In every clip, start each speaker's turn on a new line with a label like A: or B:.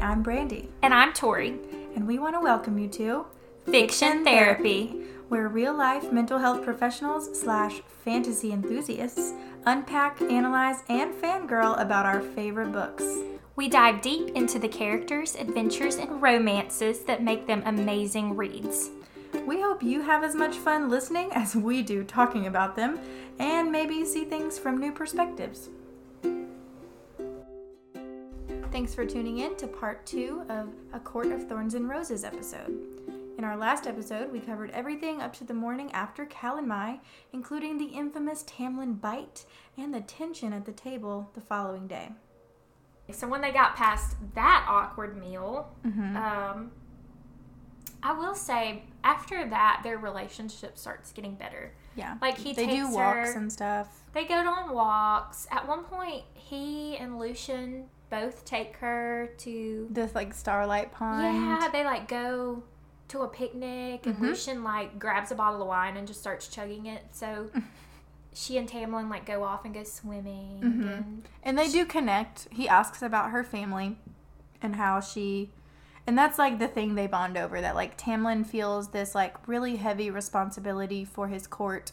A: I'm Brandy,
B: And I'm Tori.
A: and we want to welcome you to
B: Fiction Therapy.
A: where real life mental health professionals slash fantasy enthusiasts unpack, analyze, and fangirl about our favorite books.
B: We dive deep into the characters, adventures, and romances that make them amazing reads.
A: We hope you have as much fun listening as we do talking about them, and maybe see things from new perspectives. Thanks for tuning in to part two of A Court of Thorns and Roses episode. In our last episode, we covered everything up to the morning after Calanmai, including the infamous Tamlin bite and the tension at the table the following day.
B: So when they got past that awkward meal,
A: Mm-hmm.
B: um, I will say after that their relationship starts getting better.
A: Yeah.
B: Like he
A: they
B: takes
A: do walks
B: her-
A: and stuff.
B: They go on walks. At one point, he and Lucien both take her to
A: this like starlight pond.
B: Yeah, they like go to a picnic and
A: Mhm.
B: Lucien like grabs a bottle of wine and just starts chugging it. So she and Tamlin like go off and go swimming
A: Mhm.
B: and
A: And they do connect. He asks about her family and how she and that's like the thing they bond over that like Tamlin feels this like really heavy responsibility for his court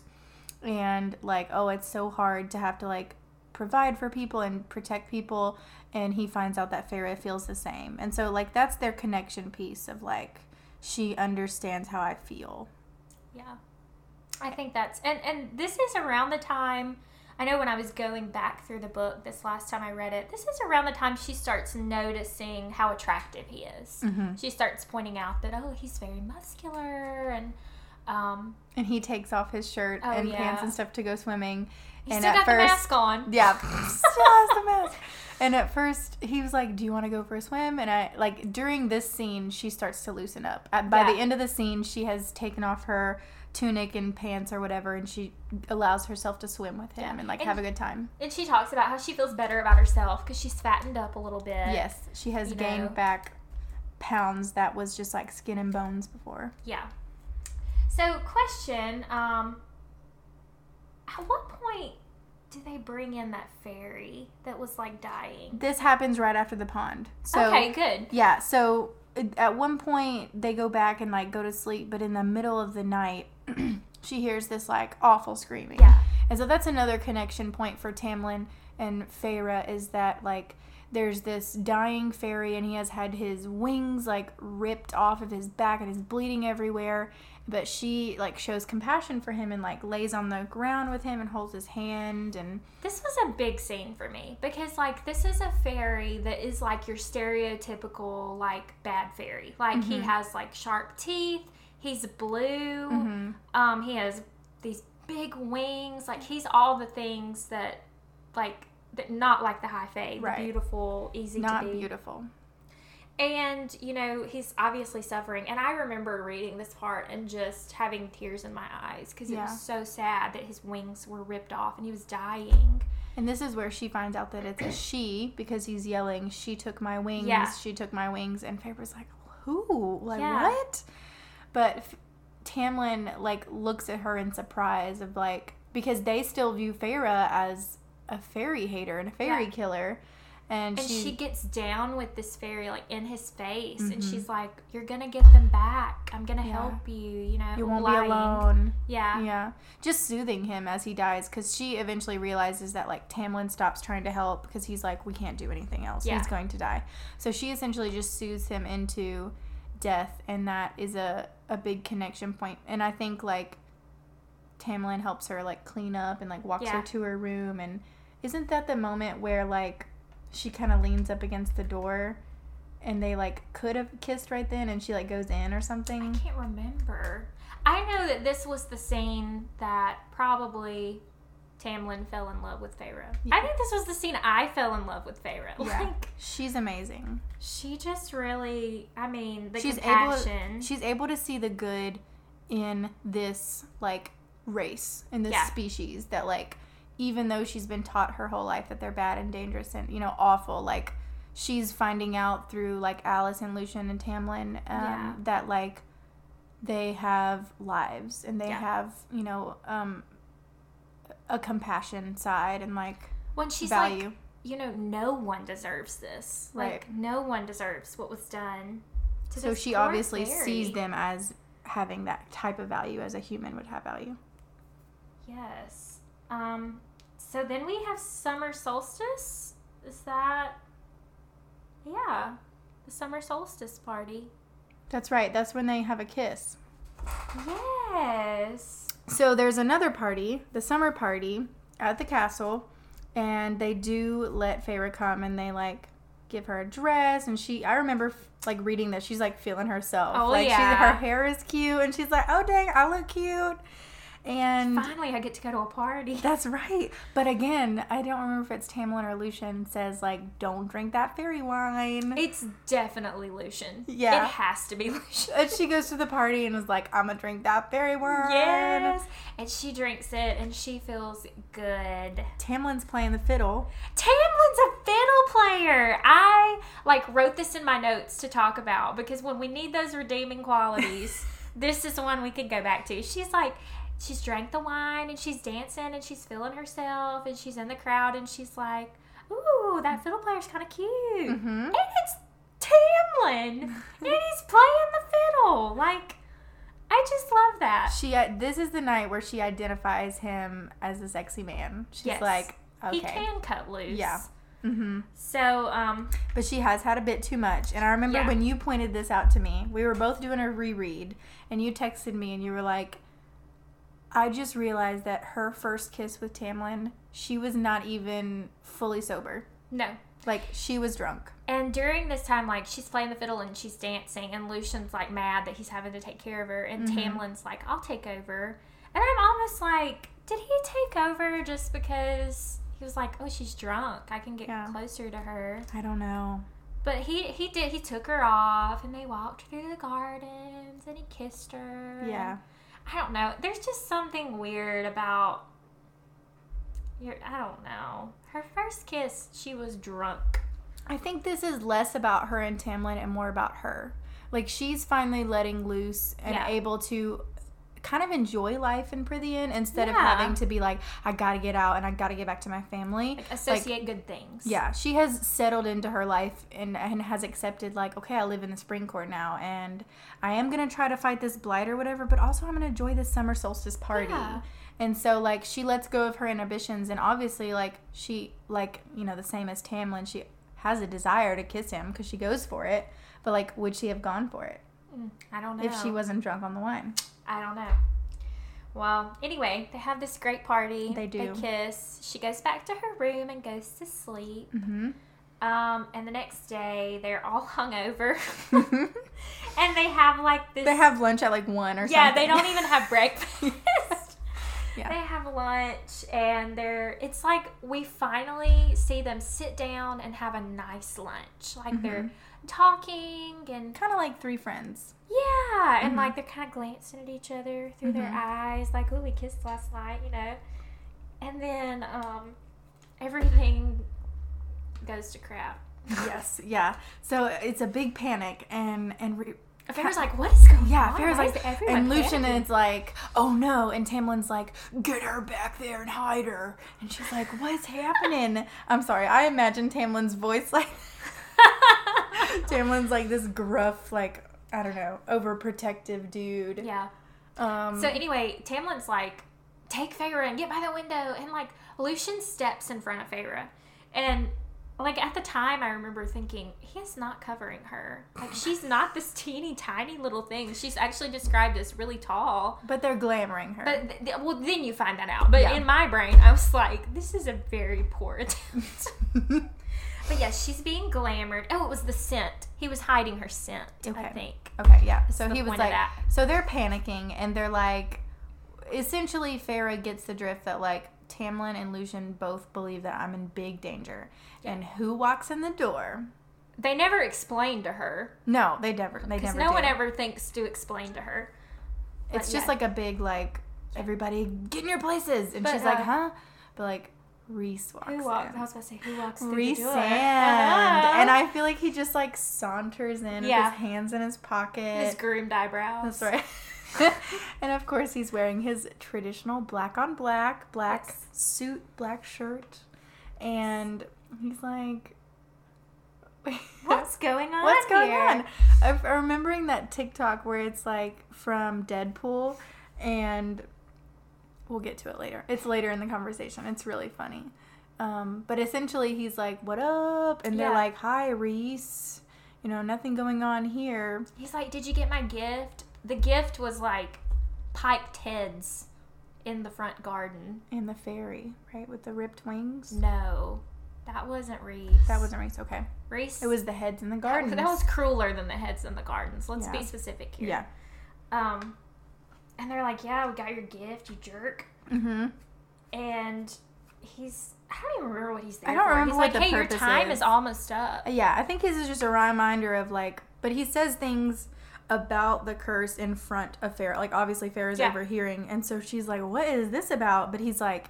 A: and like oh it's so hard to have to like provide for people and protect people and he finds out that Feyre feels the same. And so like that's their connection piece of like she understands how I feel.
B: yeah. I think that's and and this is around the time I know when I was going back through the book this last time I read it, this is around the time she starts noticing how attractive he is.
A: Mhm.
B: She starts pointing out that oh, he's very muscular and um
A: And he takes off his shirt
B: Oh,
A: and
B: yeah.
A: pants and stuff to go swimming.
B: he
A: and
B: still
A: at
B: got
A: first,
B: the mask on.
A: Yeah, still has the mask. And at first, he was like, "Do you want to go for a swim?" And I like during this scene, she starts to loosen up. By the end of the scene, she has taken off her tunic and pants or whatever, and she allows herself to swim with him
B: Yeah.
A: and like
B: And-
A: have a good time.
B: And she talks about how she feels better about herself because she's fattened up a little bit.
A: Yes, she has gained
B: know.
A: back pounds that was just like skin and bones before.
B: Yeah. So, question: um, At what point do they bring in that fairy that was like dying?
A: This happens right after the pond. So
B: okay, good.
A: Yeah, so at one point they go back and like go to sleep, but in the middle of the night, she hears this like awful screaming.
B: Yeah.
A: And so that's another connection point for Tamlin and Feyre is that like there's this dying fairy and he has had his wings like ripped off of his back and is bleeding everywhere. But she like shows compassion for him and like lays on the ground with him and holds his hand and
B: This was a big scene for me because, like, this is a fairy that is like your stereotypical, like, bad fairy. Like, he
A: Mhm.
B: has like sharp teeth, he's blue,
A: Mhm.
B: um, he has these big wings. Like, he's all the things that, like, that not like the high fae,
A: Right.
B: the beautiful, easy
A: not
B: to be.
A: beautiful.
B: And, you know, he's obviously suffering. And I remember reading this part and just having tears in my eyes because it was so sad that his wings were ripped off and he was dying.
A: And this is where she finds out that it's a she because he's yelling, "She took my wings!
B: Yeah.
A: She took my wings!" And Feyre's like, "Who? Like
B: Yeah.
A: what?" But F- Tamlin like looks at her in surprise of like because they still view Feyre as a fairy hater and a fairy
B: Yeah.
A: killer, and,
B: And
A: she,
B: she gets down with this fairy like in his face, and
A: Mhm.
B: she's like, "You're gonna get them back. I'm gonna
A: Yeah.
B: help you. You know,
A: you won't
B: lying.
A: be alone.
B: Yeah,
A: Yeah, just soothing him as he dies because she eventually realizes that like Tamlin stops trying to help because he's like, we can't do anything else.
B: Yeah.
A: He's going to die. So she essentially just soothes him into death, and that is a a big connection point. And I think like Tamlin helps her like clean up and like walks her to her room. And isn't that the moment where like she kind of leans up against the door? And they like could have kissed right then, and she like goes in or something.
B: I can't remember. I know that this was the scene that probably Tamlin fell in love with Feyre.
A: Yeah.
B: I think this was the scene I fell in love with Feyre.
A: Yeah.
B: Like
A: She's amazing.
B: she just really, I mean, the
A: she's
B: compassion.
A: able she's able to see the good in this like race in this
B: Yeah.
A: species that like even though she's been taught her whole life that they're bad and dangerous and you know awful like she's finding out through like Alice and Lucien and Tamlin um,
B: Yeah.
A: that like they have lives and they
B: Yeah.
A: have you know um a compassion side and like
B: when she's
A: value
B: like you know, no one deserves this.
A: Right.
B: Like, no one deserves what was done. To
A: So she obviously
B: fairy.
A: sees them as having that type of value as a human would have value.
B: Yes. Um. So then we have summer solstice. Is that? Yeah, the summer solstice party.
A: That's right. That's when they have a kiss.
B: Yes.
A: So there's another party, the summer party at the castle, and they do let Feyre come and they like give her a dress and she I remember like reading that she's like feeling herself.
B: Oh,
A: like she
B: yeah.
A: her hair is cute and she's like, "Oh dang, I look cute." And
B: Finally, I get to go to a party.
A: that's right. But again, I don't remember if it's Tamlin or Lucien says like, "Don't drink that fairy wine."
B: It's definitely Lucien.
A: Yeah.
B: It has to be Lucien.
A: And she goes to the party and is like, "I'm gonna drink that fairy wine."
B: Yes. And she drinks it and she feels good.
A: Tamlin's playing the fiddle.
B: Tamlin's a fiddle player. I like wrote this in my notes to talk about because when we need those redeeming qualities, this is the one we could go back to. She's like she's drank the wine and she's dancing and she's feeling herself and she's in the crowd and she's like, "Ooh, that fiddle player's kind of cute."
A: Mhm.
B: And it's Tamlin, and he's playing the fiddle. Like, I just love that.
A: She uh, this is the night where she identifies him as a sexy man. She's
B: Yes.
A: like, okay,
B: He can cut loose.
A: Yeah. hmm
B: So, um,
A: but she has had a bit too much. And I remember
B: Yeah.
A: when you pointed this out to me, we were both doing a reread, and you texted me and you were like, I just realized that her first kiss with Tamlin, she was not even fully sober.
B: no.
A: Like she was drunk.
B: And during this time, like she's playing the fiddle and she's dancing, and Lucien's like mad that he's having to take care of her, and
A: Mhm.
B: Tamlin's like, "I'll take over," and I'm almost like, did he take over just because he was like, "Oh, she's drunk, I can get
A: Yeah.
B: closer to her"?
A: I don't know.
B: But he he did. He took her off, and they walked through the gardens, and he kissed her.
A: Yeah.
B: I don't know. There's just something weird about. Your, I don't know. Her first kiss, she was drunk.
A: I think this is less about her and Tamlin and more about her. Like she's finally letting loose and
B: Yeah.
A: able to kind of enjoy life in Prythian instead of having to be like, I gotta get out and I gotta get back to my family.
B: Like, associate good things.
A: Yeah, she has settled into her life and, and has accepted like, okay, I live in the spring court now and I am gonna try to fight this blight or whatever, but also I'm gonna enjoy this summer solstice party.
B: Yeah.
A: And so like she lets go of her inhibitions and obviously like she like, you know, the same as Tamlin, she has a desire to kiss him because she goes for it. But like would she have gone for it
B: I don't know.
A: if she wasn't drunk on the wine?
B: I don't know. Well, anyway, they have this great party.
A: They do.
B: They kiss. She goes back to her room and goes to sleep.
A: Mm-hmm.
B: Um, and the next day, they're all hungover. and they have like this.
A: they have lunch at like one or
B: yeah,
A: something.
B: Yeah, they don't even have breakfast.
A: Yeah.
B: They have lunch and they're it's like we finally see them sit down and have a nice lunch. Like they're
A: Mm-hmm.
B: Talking and
A: kind of like three friends.
B: yeah, and
A: Mhm.
B: like they're kind of glancing at each other through their
A: Mhm.
B: eyes like, "Oh, we kissed last night," you know. And then um everything goes to crap.
A: yes, yeah. So it's a big panic and and re-
B: Feyre's like, "What is going
A: Yeah,
B: on?
A: Feyre's
B: Why
A: like, and Lucien
B: panicking?"
A: is like, oh no, and Tamlin's like, get her back there and hide her, and she's like, what's happening? I'm sorry, I imagine Tamlin's voice like, Tamlin's like this gruff, like I don't know, overprotective dude.
B: yeah.
A: Um.
B: So anyway, Tamlin's like, take Feyre and get by the window. And like, Lucien steps in front of Feyre. And like, at the time, I remember thinking, he is not covering her. Like, she's not this teeny tiny little thing. She's actually described as really tall.
A: but they're glamoring her.
B: But, th- th- well, then you find that out. But
A: Yeah.
B: in my brain, I was like, this is a very poor attempt. but yeah, she's being glamored. Oh, it was the scent. He was hiding her scent, I
A: Okay.
B: think.
A: okay, yeah. So he was like,
B: that.
A: so they're panicking and they're like, essentially, Feyre gets the drift that like. Tamlin and Lucien both believe that I'm in big danger. And who walks in the door?
B: They never explained to her.
A: No, they never. They never.
B: no
A: do.
B: one ever thinks to explain to her.
A: It's
B: But
A: just
B: yeah.
A: like a big like everybody get in your places, and
B: But,
A: she's like,
B: uh,
A: huh? But like Rhys walks
B: Who walks?
A: in.
B: I was about to say who walks through
A: Rhys
B: the door.
A: Sand,
B: Uh-huh.
A: and I feel like he just like saunters in
B: Yeah.
A: with his hands in his pocket.
B: his groomed eyebrows.
A: That's right. and of course, he's wearing his traditional black on black, black
B: Yes.
A: suit, black shirt, and He's like,
B: What's going on?
A: What's going
B: here?
A: on? I'm I'm remembering that TikTok where it's like from Deadpool, and we'll get to it later. It's later in the conversation. It's really funny. Um, but essentially, he's like, "What up?" And they're
B: Yeah.
A: like, "Hi, Rhys. You know, nothing going on here."
B: He's like, Did you get my gift? The gift was like piked heads in the front garden.
A: And the fairy, right, with the ripped wings.
B: No, that wasn't Rhys.
A: That wasn't Rhys. Okay,
B: Rhys.
A: it was the heads in the
B: that,
A: gardens.
B: that was crueler than the heads in the gardens. Let's
A: Yeah.
B: be specific here.
A: yeah.
B: Um, and they're like, "Yeah, we got your gift, you jerk."
A: Mm-hmm.
B: And he's. I don't even remember what he's there
A: I don't
B: for.
A: remember
B: he's like, "Hey, your time
A: is."
B: is almost up."
A: Yeah, I think his is just a reminder of like, but he says things about the curse in front of Feyre. Like, obviously, Feyre's
B: Yeah.
A: overhearing, and so she's like, "What is this about?" But he's like,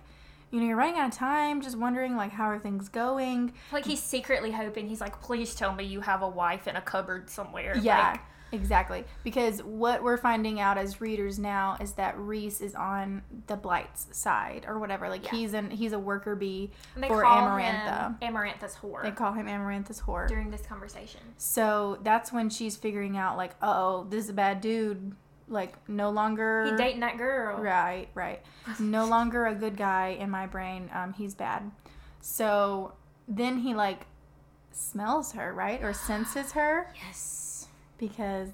A: "You know, you're running out of time. Just wondering, like, how are things going?"
B: Like he's secretly hoping. He's like, "Please tell me you have a wife in a cupboard somewhere."
A: Yeah,
B: Like,
A: exactly. Because what we're finding out as readers now is that Rhys is on the Blight's side or whatever. Like,
B: Yeah.
A: he's an he's a worker bee for
B: call
A: Amarantha.
B: him Amarantha's whore
A: They call him Amarantha's whore.
B: during this conversation.
A: So that's when she's figuring out, like, oh, this is a bad dude. Like, no longer.
B: He dating that girl.
A: Right, right. No longer a good guy in my brain. Um, he's bad. So then he, like, smells her, right? Or senses her
B: Yes.
A: Because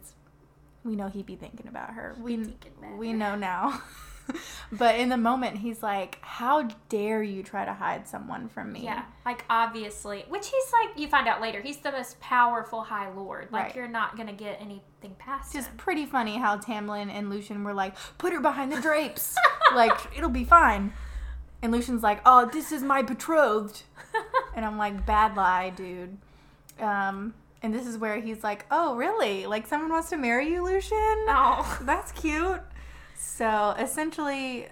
A: we know he'd be thinking about her. We,
B: thinking about
A: we
B: her.
A: know now. but in the moment, he's like, how dare you try to hide someone from me?
B: Yeah, like obviously, which he's like. You find out later, he's the most powerful High Lord. Like
A: Right.
B: you're not gonna get anything past
A: It's
B: him.
A: just pretty funny how Tamlin and Lucien were like, put her behind the drapes. like, it'll be fine. And Lucien's like, oh, this is my betrothed. And I'm like, bad lie, dude. Um, and this is where he's like, oh, really? Like, someone wants to marry you, Lucien?
B: oh,
A: That's cute. So essentially,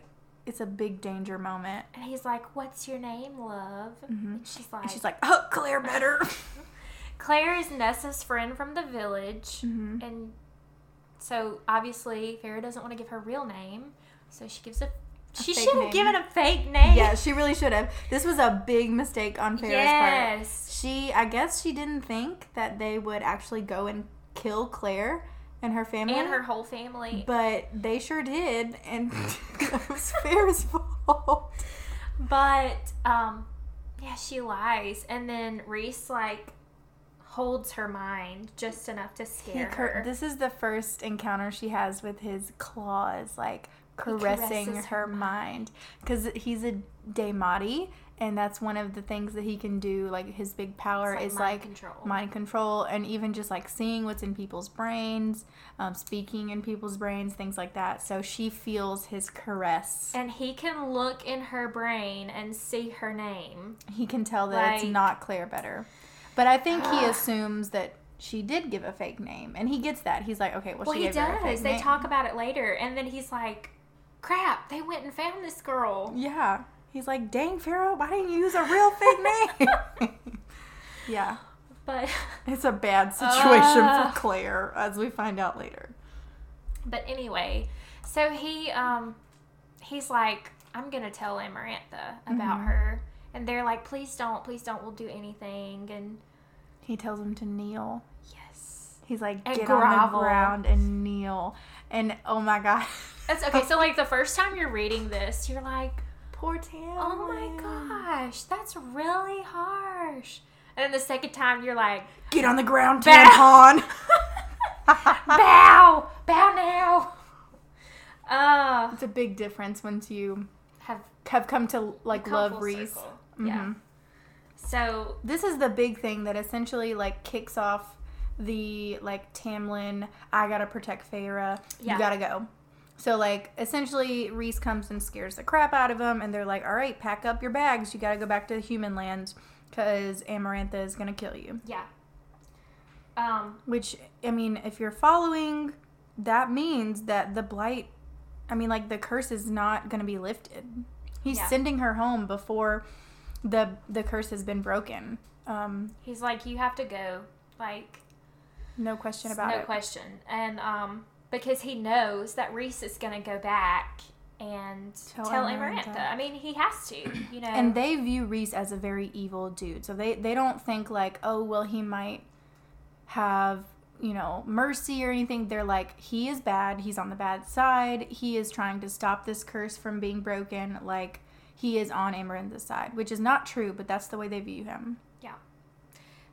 A: it's a big danger moment.
B: and he's like, "What's your name, love?" And she's like,
A: And she's like, oh, Clare Beddor.
B: "Clare is Nesta's friend from the village,"
A: Mhm.
B: and so obviously Feyre doesn't want to give her real name, so she gives a. She should have given a fake name.
A: yeah, she really should have. This was a big mistake on Feyre's part.
B: Yes.
A: She, I guess she didn't think that they would actually go and kill Clare and her family.
B: And her whole family.
A: But they sure did, and it was Feyre's fault.
B: But um yeah, she lies and then Rhys like holds her mind just enough to
A: He
B: scare
A: cur-
B: her.
A: this is the first encounter she has with his claws, like caressing her
B: her
A: mind. Because he's a Daemati, and that's one of the things that he can do. Like his big power
B: like
A: is
B: mind
A: like
B: control.
A: mind control, and even just like seeing what's in people's brains, um, speaking in people's brains, things like that. So she feels his caress.
B: and he can look in her brain and see her name.
A: he can tell that it's not Clare Beddor. But I think he assumes that she did give a fake name, and he gets that. He's like, okay, well,
B: Well,
A: she
B: he
A: gave her a fake
B: does. They
A: name.
B: talk about it later and then he's like, "Crap, they went and found this girl."
A: Yeah. He's like, dang, Feyre, why didn't you use a real fake name? yeah.
B: But
A: It's a bad situation
B: Ugh.
A: for Clare, as we find out later.
B: but anyway, so he um he's like, "I'm going to tell Amarantha about
A: Mhm.
B: her." And they're like, "Please don't. Please don't. We'll do anything." And
A: He tells him to kneel.
B: yes.
A: He's like, get on the ground and kneel. And oh my God.
B: That's okay. So like the first time you're reading this, you're like,
A: Poor Tam.
B: "Oh my gosh, that's really harsh." And then the second time you're like,
A: Get on the ground, tampon.
B: "Bow, bow now." Uh,
A: it's a big difference once you
B: have
A: have come to like love Rhys.
B: circle. Yeah. So
A: This is the big thing that essentially like kicks off the like Tamlin, I gotta protect Feyre,
B: Yeah.
A: you gotta go. So like essentially Rhys comes and scares the crap out of them and they're like, All right, pack up your bags, you gotta go back to the human lands because Amarantha is gonna kill you.
B: yeah. Um,
A: Which I mean, if you're following, that means that the blight I mean like the curse is not gonna be lifted. He's
B: Yeah.
A: sending her home before the the curse has been broken. Um,
B: he's like, you have to go. Like,
A: no question about
B: no
A: it.
B: No question. And um, because he knows that Rhys is gonna go back and
A: Tell
B: tell,
A: Amarantha.
B: Amarantha. I mean, he has to, you know.
A: And they view Rhys as a very evil dude. So they, they don't think like, oh, well, he might have, you know, mercy or anything. They're like, he is bad. He's on the bad side. He is trying to stop this curse from being broken. Like, he is on Amarantha's side, which is not true, but that's the way they view him.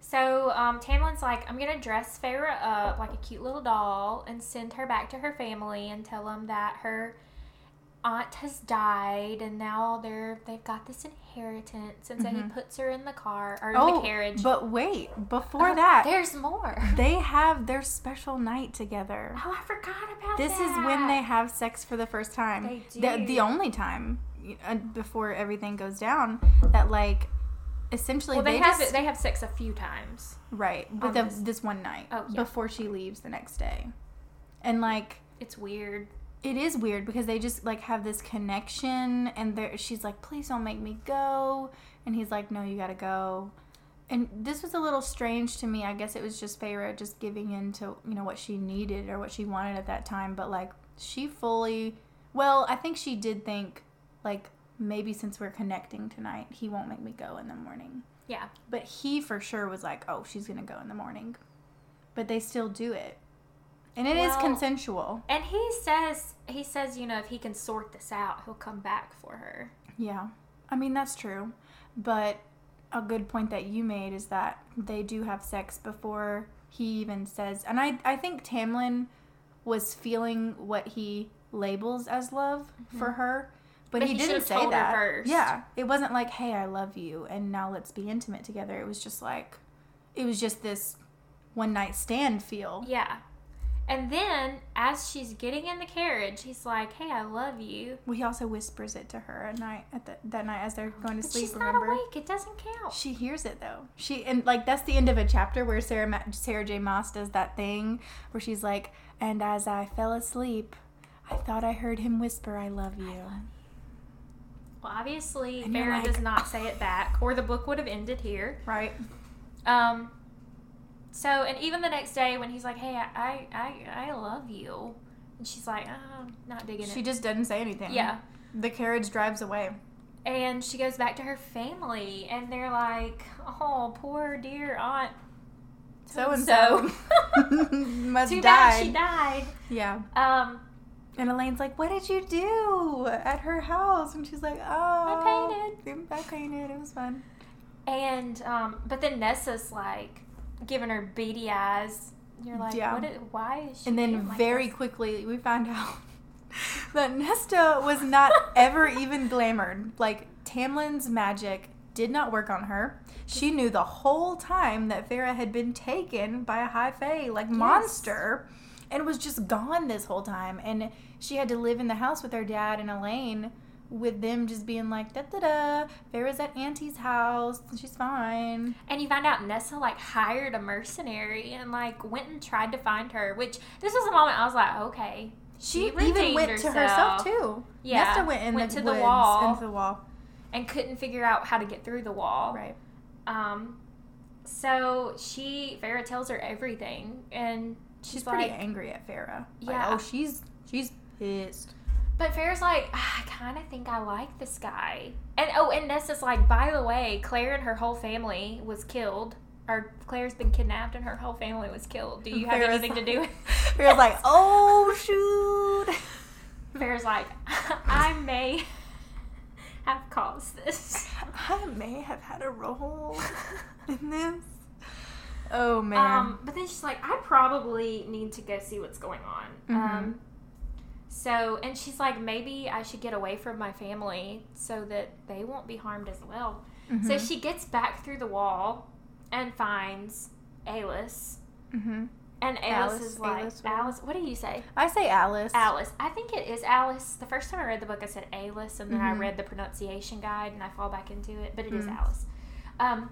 B: So um, Tamlin's like, I'm gonna dress Feyre up like a cute little doll and send her back to her family and tell them that her aunt has died and now they're they've got this inheritance and so he puts her in the car or in the carriage.
A: Mm-hmm. Oh, but wait, before
B: Oh,
A: that,
B: there's more.
A: they have their special night together.
B: Oh, I forgot about that.
A: This
B: that.
A: is when they have sex for the first time.
B: They
A: The,
B: do.
A: the only time uh, before everything goes down that like essentially
B: well they,
A: they,
B: have
A: just
B: it, they have sex a few times.
A: right
B: on
A: with the,
B: this-
A: this one night
B: Oh, yeah.
A: before she leaves the next day, and like
B: It's weird.
A: it is weird because they just like have this connection and she's like please don't make me go and he's like no you gotta go and this was a little strange to me i guess it was just Feyre just giving in to you know what she needed or what she wanted at that time but like she fully well i think she did think like maybe since we're connecting tonight he won't make me go in the morning
B: Yeah.
A: but he for sure was like oh she's gonna go in the morning but they still do it and it is
B: Well-
A: consensual
B: And he says he says, you know, if he can sort this out, he'll come back for her.
A: Yeah. I mean, that's true. But a good point that you made is that they do have sex before he even says. And I, I think Tamlin was feeling what he labels as love mm-hmm. for her. But,
B: But
A: he,
B: he
A: didn't say that.
B: first.
A: Yeah. It wasn't like, hey, I love you and now let's be intimate together. It was just like, it was just this one night stand feel.
B: Yeah. And then as she's getting in the carriage, he's like, "Hey, I love you."
A: Well, he also whispers it to her at night, at the, that night as they're going to
B: But
A: sleep,
B: she's
A: remember?
B: not awake. It doesn't count.
A: She hears it though. She and like that's the end of a chapter where Sarah Ma- Sarah J Maas does that thing where she's like, and as I fell asleep, I thought I heard him whisper, "I love you."
B: Well, obviously,
A: And you're like-
B: does not say it back, or the book would have ended here.
A: Right.
B: Um. So, and even the next day when he's like, "Hey, I, I, I, love you," and she's like, oh, "I'm not digging
A: She
B: it."
A: She just doesn't say anything.
B: Yeah.
A: The carriage drives away.
B: And she goes back to her family, and they're like, "Oh, poor dear aunt."
A: So and so
B: So-and-so."
A: must
B: Too
A: died.
B: bad she died.
A: Yeah.
B: Um,
A: And Elain's like, "What did you do at her house?" And she's like, "Oh, I
B: painted."
A: I painted. It was fun."
B: and um, but then Nesta's like giving her beady eyes. You're like,
A: Yeah.
B: Is, why is she?
A: And then
B: like
A: very
B: this?
A: quickly we found out that Nesta was not ever even glamored. Like Tamlin's magic did not work on her. She knew the whole time that Feyre had been taken by a high fae like monster and was just gone this whole time and she had to live in the house with her dad and Elain with them just being like da da da Feyre's at Auntie's house and she's fine.
B: And you find out Nesta like hired a mercenary and like went and tried to find her. Which this was a moment I was like, okay,
A: She, even
B: redeemed
A: went to herself too.
B: Yeah,
A: Nesta went in
B: went
A: the
B: to the wall.
A: into the wall.
B: and couldn't figure out how to get through the wall.
A: Right.
B: Um, so she Feyre tells her everything, and she's,
A: She's
B: like,
A: pretty angry at Feyre. Like,
B: Yeah.
A: oh, she's she's pissed.
B: But Feyre's like, "Ah, I kind of think I like this guy. And oh, and Nesta's like, by the way, Clare and her whole family was killed. Or Clare's been kidnapped and her whole family was killed. Do you have
A: Feyre's
B: anything to do with
A: Feyre's like, oh shoot.
B: Feyre's like, I may have caused this.
A: I may have had a role in this. Oh man.
B: Um, but then she's like, I probably need to go see what's going on.
A: Mhm.
B: Um, so, and she's like, maybe I should get away from my family so that they won't be harmed as well. So
A: Mhm.
B: she gets back through the wall and finds Alice.
A: Mhm.
B: And Alice,
A: Alice,
B: is like,
A: Alice,
B: Alice, what do you say?
A: I say Alice.
B: Alice. I think it is Alice. The first time I read the book, I said Alice, and then I
A: Mhm.
B: read the pronunciation guide, and I fall back into it, but it is
A: Mhm.
B: Alice. Um,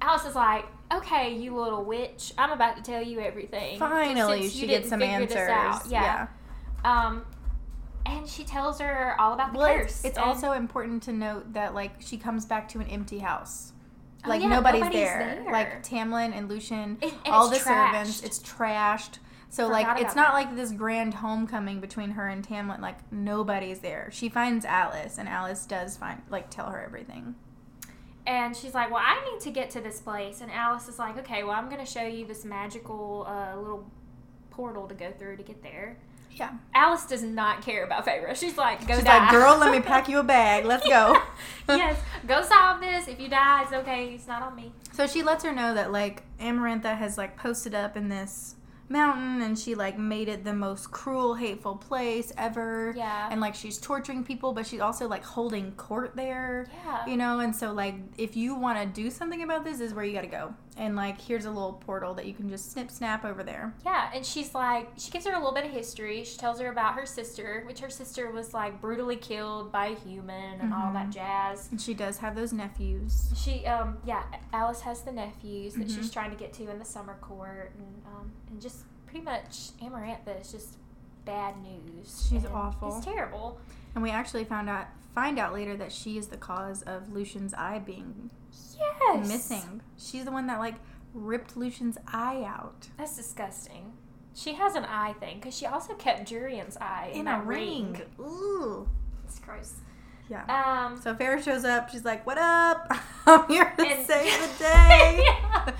B: Alice is like, okay, you little witch, I'm about to tell you everything.
A: Finally, she gets some answers.
B: out." Yeah. Um, and she tells her all about the
A: Well,
B: curse.
A: it's, it's also important to note that like she comes back to an empty house.
B: Oh,
A: Like
B: yeah,
A: nobody's,
B: nobody's
A: there.
B: there.
A: Like Tamlin and Lucian,
B: It- and
A: all the
B: it's
A: servants, it's trashed. So
B: Forgot
A: like it's not
B: that.
A: like this grand homecoming between her and Tamlin. Like nobody's there. She finds Alice, and Alice does find like tell her everything.
B: And she's like, "Well, I need to get to this place." And Alice is like, "Okay, well, I'm going to show you this magical uh, little portal to go through to get there."
A: Yeah.
B: Alice does not care about Feyre. She's like, "Go
A: She's
B: die."
A: like, girl, let me pack you a bag. Let's go.
B: yes, go solve this. If you die, it's okay. It's not on me.
A: So she lets her know that like Amarantha has like posted up in this mountain and she like made it the most cruel, hateful place ever.
B: Yeah.
A: And like she's torturing people, but she's also like holding court there.
B: Yeah.
A: You know, and so like if you want to do something about this, this is where you got to go. And like here's a little portal that you can just snip snap over there.
B: Yeah, and she's like, she gives her a little bit of history. She tells her about her sister, which her sister was like brutally killed by a human and all that jazz.
A: And she does have those nephews.
B: She, um, yeah, Alice has the nephews that she's trying to get to in the summer court, and um, and just pretty much Amarantha is just bad news.
A: She's awful.
B: It's terrible.
A: And we actually found out find out later that she is the cause of Lucien's eye being
B: Yes,
A: missing. She's the one that like ripped Lucien's eye out.
B: That's disgusting. She has an eye thing because she also kept Jurian's eye in,
A: in a ring. Ooh.
B: It's gross.
A: Yeah.
B: Um,
A: So Feyre shows up. She's like, "What up? I'm here to
B: And-
A: save the day."
B: yeah.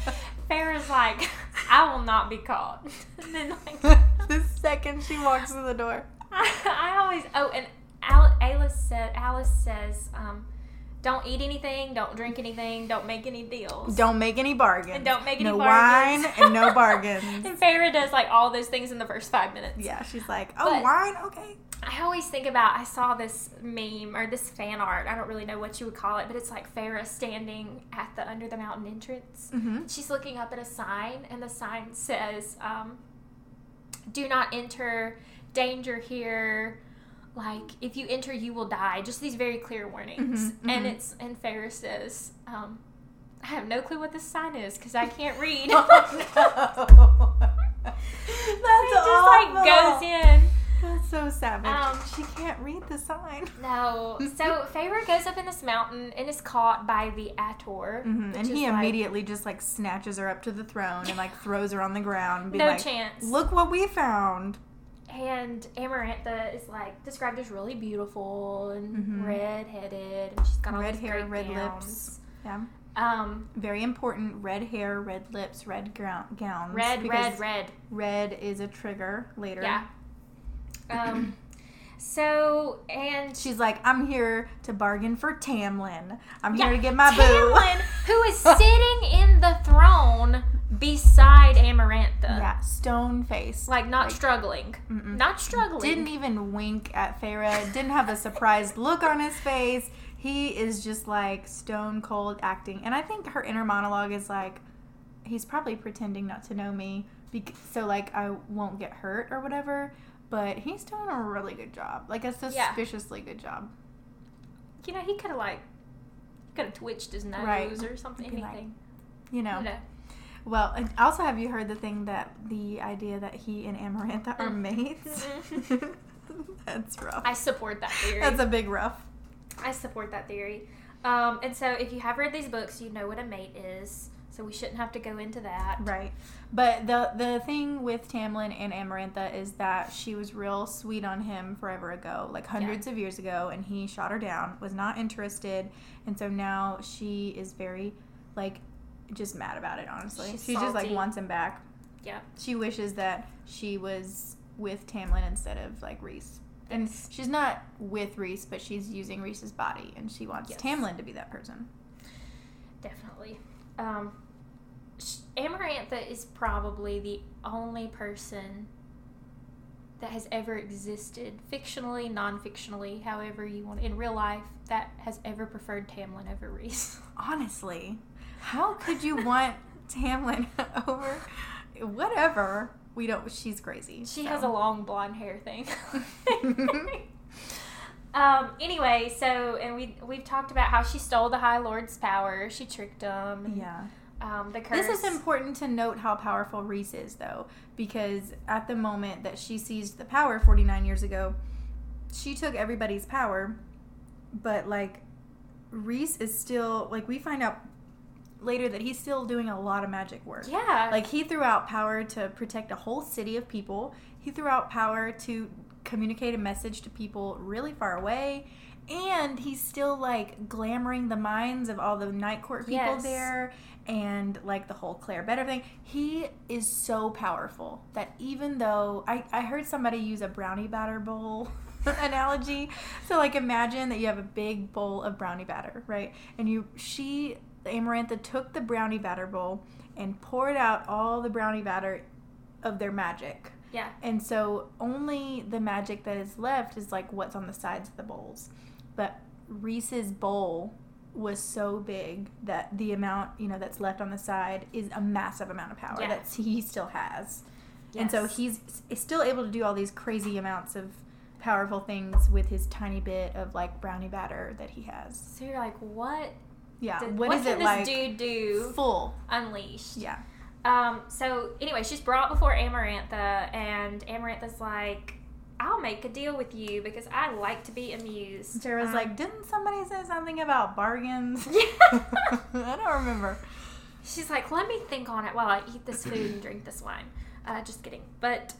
B: Feyre's like, I will not be caught. and then like,
A: the second she walks through the door.
B: I, I always oh, and Alice said Alice says, um, don't eat anything, don't drink anything, don't make any deals.
A: Don't make any bargains.
B: And don't make any
A: no
B: bargains.
A: wine and no bargains.
B: And Feyre does like all those things in the first five minutes.
A: yeah, she's like, "Oh,
B: But-
A: wine, okay."
B: I always think about I saw this meme or this fan art. I don't really know what you would call it, but it's like Feyre standing at the under the mountain entrance.
A: Mm-hmm.
B: She's looking up at a sign, and the sign says, um, "Do not enter. Danger here. Like if you enter, you will die." Just these very clear warnings.
A: Mhm,
B: And
A: mhm.
B: it's and Feyre says, um, "I have no clue what this sign is because I can't read."
A: Oh, no. That's
B: just
A: awful.
B: like goes in.
A: That's so savage.
B: Um,
A: she can't read the sign.
B: No. So Feyre goes up in this mountain and is caught by the Attor.
A: Mhm, And he
B: like,
A: immediately just like snatches her up to the throne and like throws her on the ground and be
B: No
A: like,
B: chance.
A: "Look what we found."
B: And Amarantha is like described as really beautiful and
A: Mhm.
B: red headed, and she's got all
A: Red hair, red
B: gowns.
A: lips. Yeah.
B: Um,
A: Very important. Red hair, red lips, red grou- gowns.
B: red, red, red.
A: Red is a trigger later.
B: Yeah. Um, so and
A: She's like, I'm here to bargain for Tamlin. I'm
B: yeah,
A: here to get my
B: Tamlin,
A: boo.
B: who is sitting in the throne beside Amarantha,
A: yeah, stone face.
B: like not
A: Like,
B: struggling,
A: mm-mm.
B: not struggling.
A: Didn't even wink at Feyre. Didn't have a surprised look on his face. He is just like stone cold acting. And I think her inner monologue is like, he's probably pretending not to know me, so like I won't get hurt or whatever. But he's doing a really good job, like a
B: Yeah.
A: suspiciously good job.
B: you know, he could have like could have twitched his nose
A: Right.
B: or something,
A: Be like,
B: anything.
A: You know.
B: You know.
A: Well, and also, have you heard the thing that the idea that he and Amarantha are
B: Mm.
A: mates? That's rough.
B: I support that theory.
A: That's a big rough.
B: I support that theory. Um, and so, if you have read these books, you know what a mate is. So we shouldn't have to go into that.
A: Right. But the the thing with Tamlin and Amarantha is that she was real sweet on him forever ago, like hundreds of years ago, and he shot her down, was not interested, and so now she is very like just mad about it, honestly.
B: She's
A: she just like wants him back.
B: Yeah.
A: She wishes that she was with Tamlin instead of like Rhys. And she's not with Rhys, but she's using Rhys's body, and she wants
B: Yes.
A: Tamlin to be that person.
B: Definitely. Um, Amarantha is probably the only person that has ever existed, fictionally, non-fictionally, however you want, in real life, that has ever preferred Tamlin over Rhys.
A: Honestly, how could you want Tamlin over whatever? We don't. She's crazy.
B: She
A: so.
B: has a long blonde hair thing. um. Anyway, so and we we've talked about how she stole the High Lord's power. She tricked him.
A: Yeah.
B: Um. The curse.
A: This is important to note how powerful Rhys is, though, because at the moment that she seized the power 49 years ago, she took everybody's power, but like Rhys is still like we find out later that he's still doing a lot of magic work.
B: Yeah.
A: Like he threw out power to protect a whole city of people. He threw out power to communicate a message to people really far away. And he's still like glamoring the minds of all the night court people
B: Yes.
A: there and like the whole Claire Better thing. He is so powerful that even though I, I heard somebody use a brownie batter bowl analogy. So like imagine that you have a big bowl of brownie batter, right? And you she Amarantha took the brownie batter bowl and poured out all the brownie batter of their magic.
B: yeah.
A: And so only the magic that is left is like what's on the sides of the bowls. But Rhys's bowl was so big that the amount, you know, that's left on the side is a massive amount of power
B: Yeah.
A: that he still has. Yes. And so he's still able to do all these crazy amounts of powerful things with his tiny bit of like brownie batter that he has.
B: So you're like, what?
A: Yeah.
B: Did,
A: what
B: what
A: is
B: can
A: it
B: this
A: like?
B: dude do?
A: Full.
B: Unleashed.
A: Yeah.
B: Um. So anyway, she's brought before Amarantha, and Amarantha's like, "I'll make a deal with you because I like to be amused."
A: Sarah's
B: Um,
A: like, didn't somebody say something about bargains?
B: Yeah.
A: I don't remember.
B: She's like, let me think on it while I eat this food and drink this wine. Uh, just kidding. But,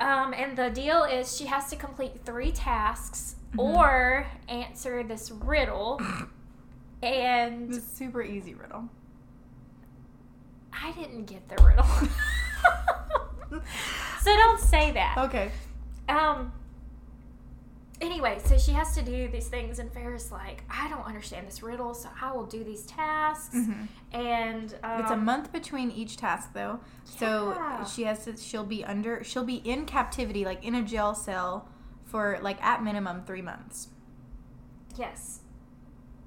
B: um, and the deal is she has to complete three tasks
A: Mhm.
B: or answer this riddle. And
A: It's a super easy riddle.
B: I didn't get the riddle. so don't say that.
A: Okay.
B: Um. Anyway, so she has to do these things, and Feyre's like, I don't understand this riddle, so I will do these tasks.
A: Mhm.
B: And um,
A: It's a month between each task though. So she has to she'll be under she'll be in captivity like in a jail cell for like at minimum 3 months.
B: Yes,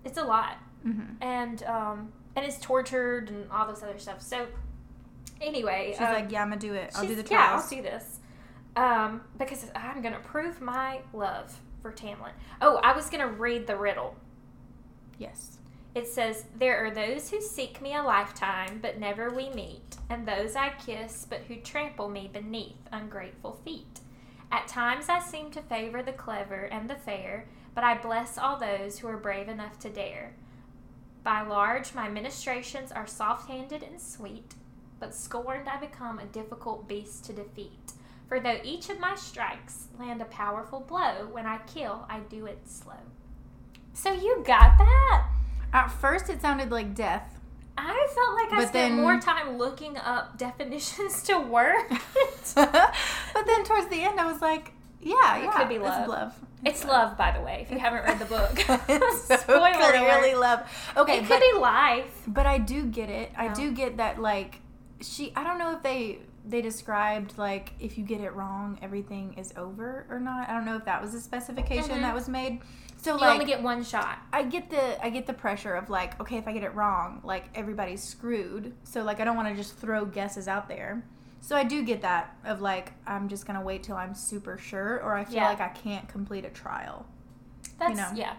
B: it's a lot.
A: Mhm.
B: and um and is tortured and all this other stuff. So anyway,
A: She's
B: um,
A: like, "Yeah, I'm going to do it. I'll do the
B: yeah. I'll do this. Um, because I'm gonna prove my love for Tamlin. Oh, I was gonna read the riddle.
A: Yes.
B: It says, There are those who seek me a lifetime, but never we meet, and those I kiss, but who trample me beneath ungrateful feet. At times I seem to favor the clever and the fair, but I bless all those who are brave enough to dare. By large, my ministrations are soft handed and sweet, but scorned I become a difficult beast to defeat. For though each of my strikes land a powerful blow, when I kill, I do it slow. So you got that?
A: At first it sounded like death.
B: I felt like I
A: But
B: spent
A: then-
B: more time looking up definitions to words.
A: but then towards the end I was like, yeah,
B: It
A: yeah,
B: could be love.
A: love.
B: It's love, by the way, if you haven't read the book.
A: so
B: Spoiler
A: clearly
B: alert.
A: love. Okay,
B: it could
A: but,
B: be life.
A: but I do get it. I do get that like she I don't know if they they described like if you get it wrong everything is over or not. I don't know if that was a specification
B: Mhm.
A: that was made. So
B: You
A: like
B: only get one shot.
A: I get the I get the pressure of like, okay, if I get it wrong, like everybody's screwed. So like I don't want to just throw guesses out there. So I do get that of like I'm just gonna wait till I'm super sure, or I feel
B: Yeah.
A: like I can't complete a trial.
B: That's
A: know.
B: yeah.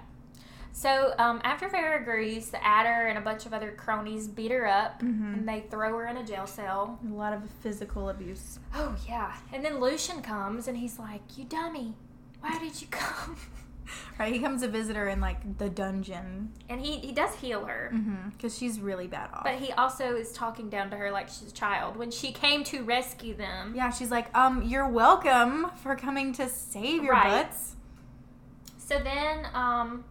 B: So um, after Feyre agrees, the Attor and a bunch of other cronies beat her up,
A: Mhm.
B: and they throw her in a jail cell.
A: A lot of physical abuse.
B: Oh yeah. And then Lucien comes, and he's like, "You dummy, why did you come?"
A: Right, he comes to visit her in like the dungeon
B: And he he does heal her.
A: because she's really bad off.
B: But he also is talking down to her like she's a child when she came to rescue them.
A: yeah, she's like, um, you're welcome for coming to save your
B: Right.
A: butts.
B: So then, um,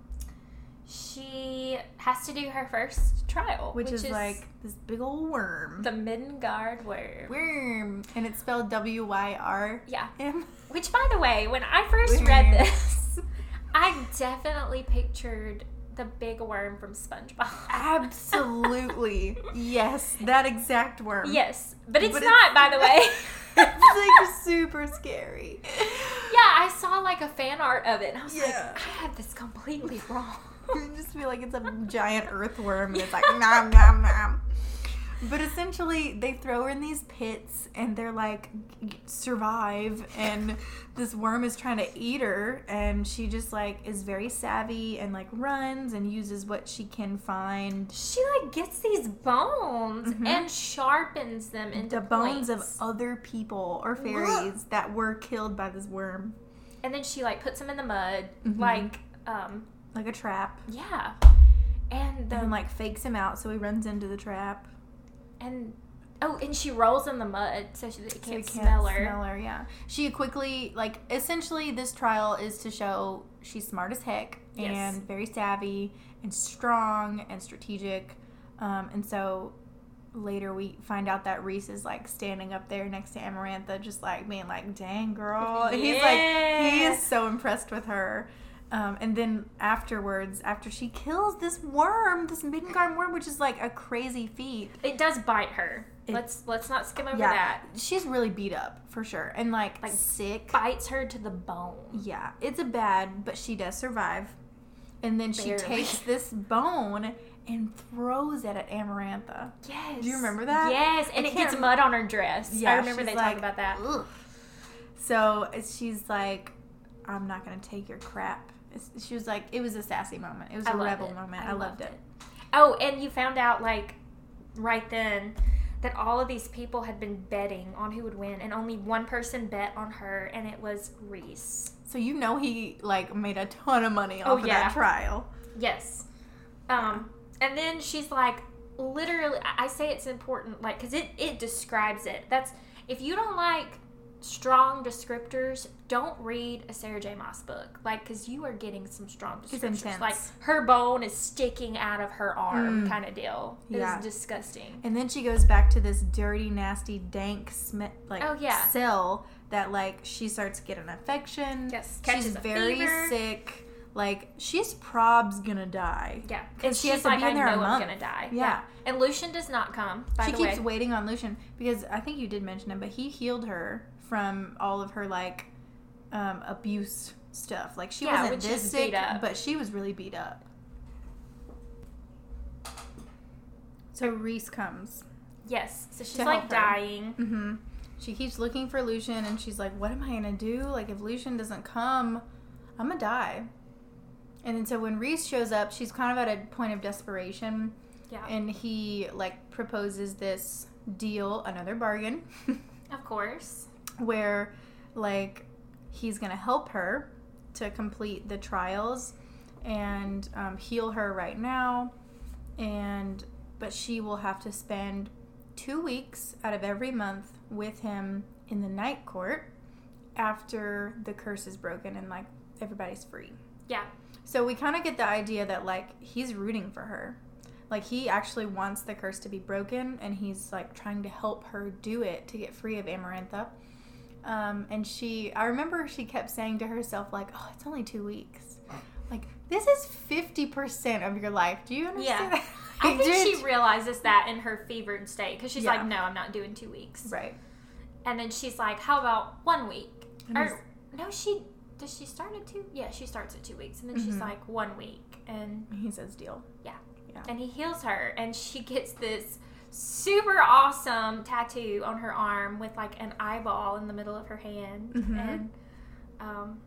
B: she has to do her first trial,
A: Which, is, like this big old worm.
B: the Midgard worm.
A: worm, and it's spelled W Y R
B: Yeah.
A: M.
B: Which, by the way, when I first
A: Worm.
B: read this, I definitely pictured the big worm from SpongeBob.
A: Absolutely. yes, that exact worm.
B: yes, but it's
A: But
B: not,
A: it's-
B: by the way.
A: it's like super scary.
B: yeah, I saw like a fan art of it, and I was like, I had this completely wrong.
A: You just feel like it's a giant earthworm and it's like nom nom nom. But essentially, they throw her in these pits and they're like, survive. And this worm is trying to eat her. And she just like is very savvy and like runs and uses what she can find.
B: She like gets these bones
A: Mhm.
B: and sharpens them into
A: The bones of other people or fairies that were killed by this worm.
B: and then she like puts them in the mud,
A: Mhm.
B: like um
A: Like a trap.
B: yeah. And then,
A: and like fakes him out so he runs into the trap.
B: And oh, and she rolls in the mud so she they
A: So
B: can't, smell her.
A: Smell her, yeah. She quickly like essentially this trial is to show she's smart as heck
B: Yes.
A: and very savvy and strong and strategic. Um, and so later we find out that Rhys is like standing up there next to Amarantha, just like being like, "Dang girl," he's like he is so impressed with her. Um, and then afterwards, after she kills this worm, this Middengard Wyrm, which is like a crazy feat,
B: It does bite her.
A: It-
B: let's let's not skim over
A: yeah,
B: that.
A: she's really beat up for sure, and like,
B: Like,
A: sick.
B: Bites her to the bone.
A: Yeah, it's a bad, but she does survive. And then she takes this bone and throws it at Amarantha.
B: Yes.
A: Do you remember that?
B: Yes, and
A: I
B: it gets
A: rem-
B: mud on her dress. Yeah, I remember they
A: like,
B: talk about that.
A: "Ugh." So she's like, "I'm not gonna take your crap." She was like, it was a sassy moment. It was
B: I
A: a rebel
B: it.
A: moment. I, loved it.
B: Oh, and you found out like right then that all of these people had been betting on who would win, and only one person bet on her, and it was Rhys.
A: So you know he like made a ton of money off
B: Oh,
A: of that trial.
B: Yes. Um, and then she's like, literally, I I say it's important, like, because it, it describes it. That's, if you don't like strong descriptors, don't read a Sarah J. Maas book. Like, because you are getting some strong
A: It's
B: descriptors. Like, her bone is sticking out of her arm,
A: Mm.
B: kind of deal. It
A: Yeah.
B: disgusting.
A: And then she goes back to this dirty, nasty, dank, sm- like
B: Oh, yeah.
A: cell that like she starts getting an infection.
B: Yes,
A: she's very
B: fever.
A: sick. Like she's probs gonna die.
B: Yeah,
A: And
B: because
A: she has to
B: like,
A: be in there
B: know
A: a
B: I'm gonna die.
A: Yeah.
B: and Lucien does not come. By
A: she keeps
B: way,
A: waiting on Lucien because I think you did mention him, but he healed her from all of her like um, abuse stuff. Like she
B: Yeah,
A: wasn't this sick, but she was really beat up. So Rhys comes.
B: yes. So she's like dying.
A: Mm-hmm. She keeps looking for Lucien, and she's like, "What am I gonna do? Like, if Lucien doesn't come, I'm gonna die." And then so when Rhys shows up, she's kind of at a point of desperation,
B: Yeah,
A: and he like proposes this deal, another bargain,
B: of course.
A: Where like he's gonna help her to complete the trials and um, heal her right now, and but she will have to spend two weeks out of every month with him in the night court after the curse is broken and like everybody's free.
B: Yeah,
A: So we kind of get the idea that like he's rooting for her. Like he actually wants the curse to be broken and he's like trying to help her do it to get free of Amarantha. Um, and she, I remember she kept saying to herself like, "Oh, it's only two weeks. Like this is fifty percent of your life. Do you understand?"
B: Yeah.
A: that?
B: I think she realizes that in her fevered state because she's
A: Yeah.
B: like, "No, I'm not doing two weeks."
A: right.
B: And then she's like, "How about one week?"
A: And
B: Or no, she does. She start at two. Yeah, she starts at two weeks, and then she's
A: Mhm.
B: like, "One week," and
A: He says, "Deal." Yeah. Yeah.
B: And he heals her, and she gets this super awesome tattoo on her arm with like an eyeball in the middle of her hand,
A: Mhm.
B: and um,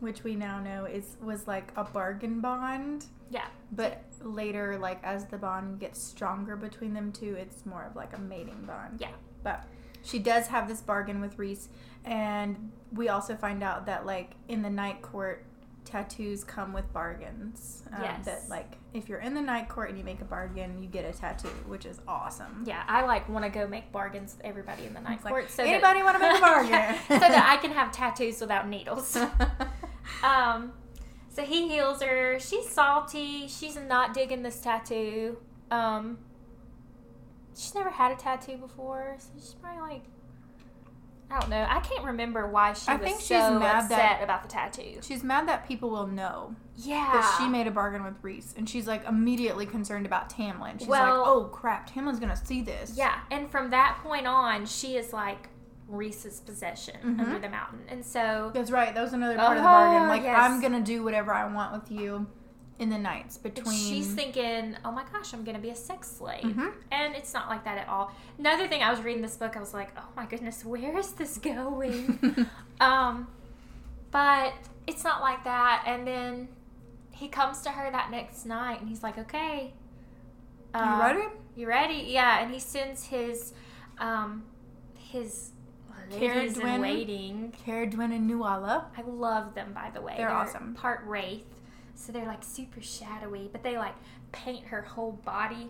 A: which we now know is was like a bargain bond.
B: Yeah.
A: But later, like as the bond gets stronger between them two, it's more of like a mating bond.
B: Yeah.
A: But she does have this bargain with Rhys, and we also find out that like in the night court, tattoos come with bargains. Um,
B: Yes.
A: That like if you're in the night court and you make a bargain, you get a tattoo, which is awesome.
B: yeah, I like want to go make bargains with everybody in the night
A: It's like,
B: court. So
A: Anybody want to make a bargain?
B: so that I can have tattoos without needles. Um, so he heals her. She's salty. She's not digging this tattoo. Um, she's never had a tattoo before, so she's probably like, I don't know. I can't remember why she
A: I
B: was
A: think she's
B: so
A: mad
B: upset
A: that-
B: about the tattoo.
A: She's mad that people will know
B: Yeah,
A: that she made a bargain with Rhys, and she's like immediately concerned about Tamlin. She's
B: Well-
A: like, "Oh crap, Tamlin's gonna see this."
B: Yeah, and from that point on, she is like Rhys's possession
A: Mhm.
B: under the mountain, and so
A: that's right. That was another part of the
B: Oh,
A: bargain. Like,
B: yes.
A: I'm gonna do whatever I want with you in the nights between.
B: she's thinking, "Oh my gosh, I'm gonna be a sex slave."
A: Mhm.
B: And it's not like that at all. Another thing, I was reading this book, I was like, oh my goodness, where is this going? um, but it's not like that. And then he comes to her that next night and he's like, okay.
A: you
B: uh,
A: ready?
B: You ready? Yeah. And he sends his, um, his
A: Cara
B: waiting.
A: Cara and Nuala.
B: I love them, by the way.
A: They're awesome.
B: Part wraith, So they're like super shadowy, but they like paint her whole body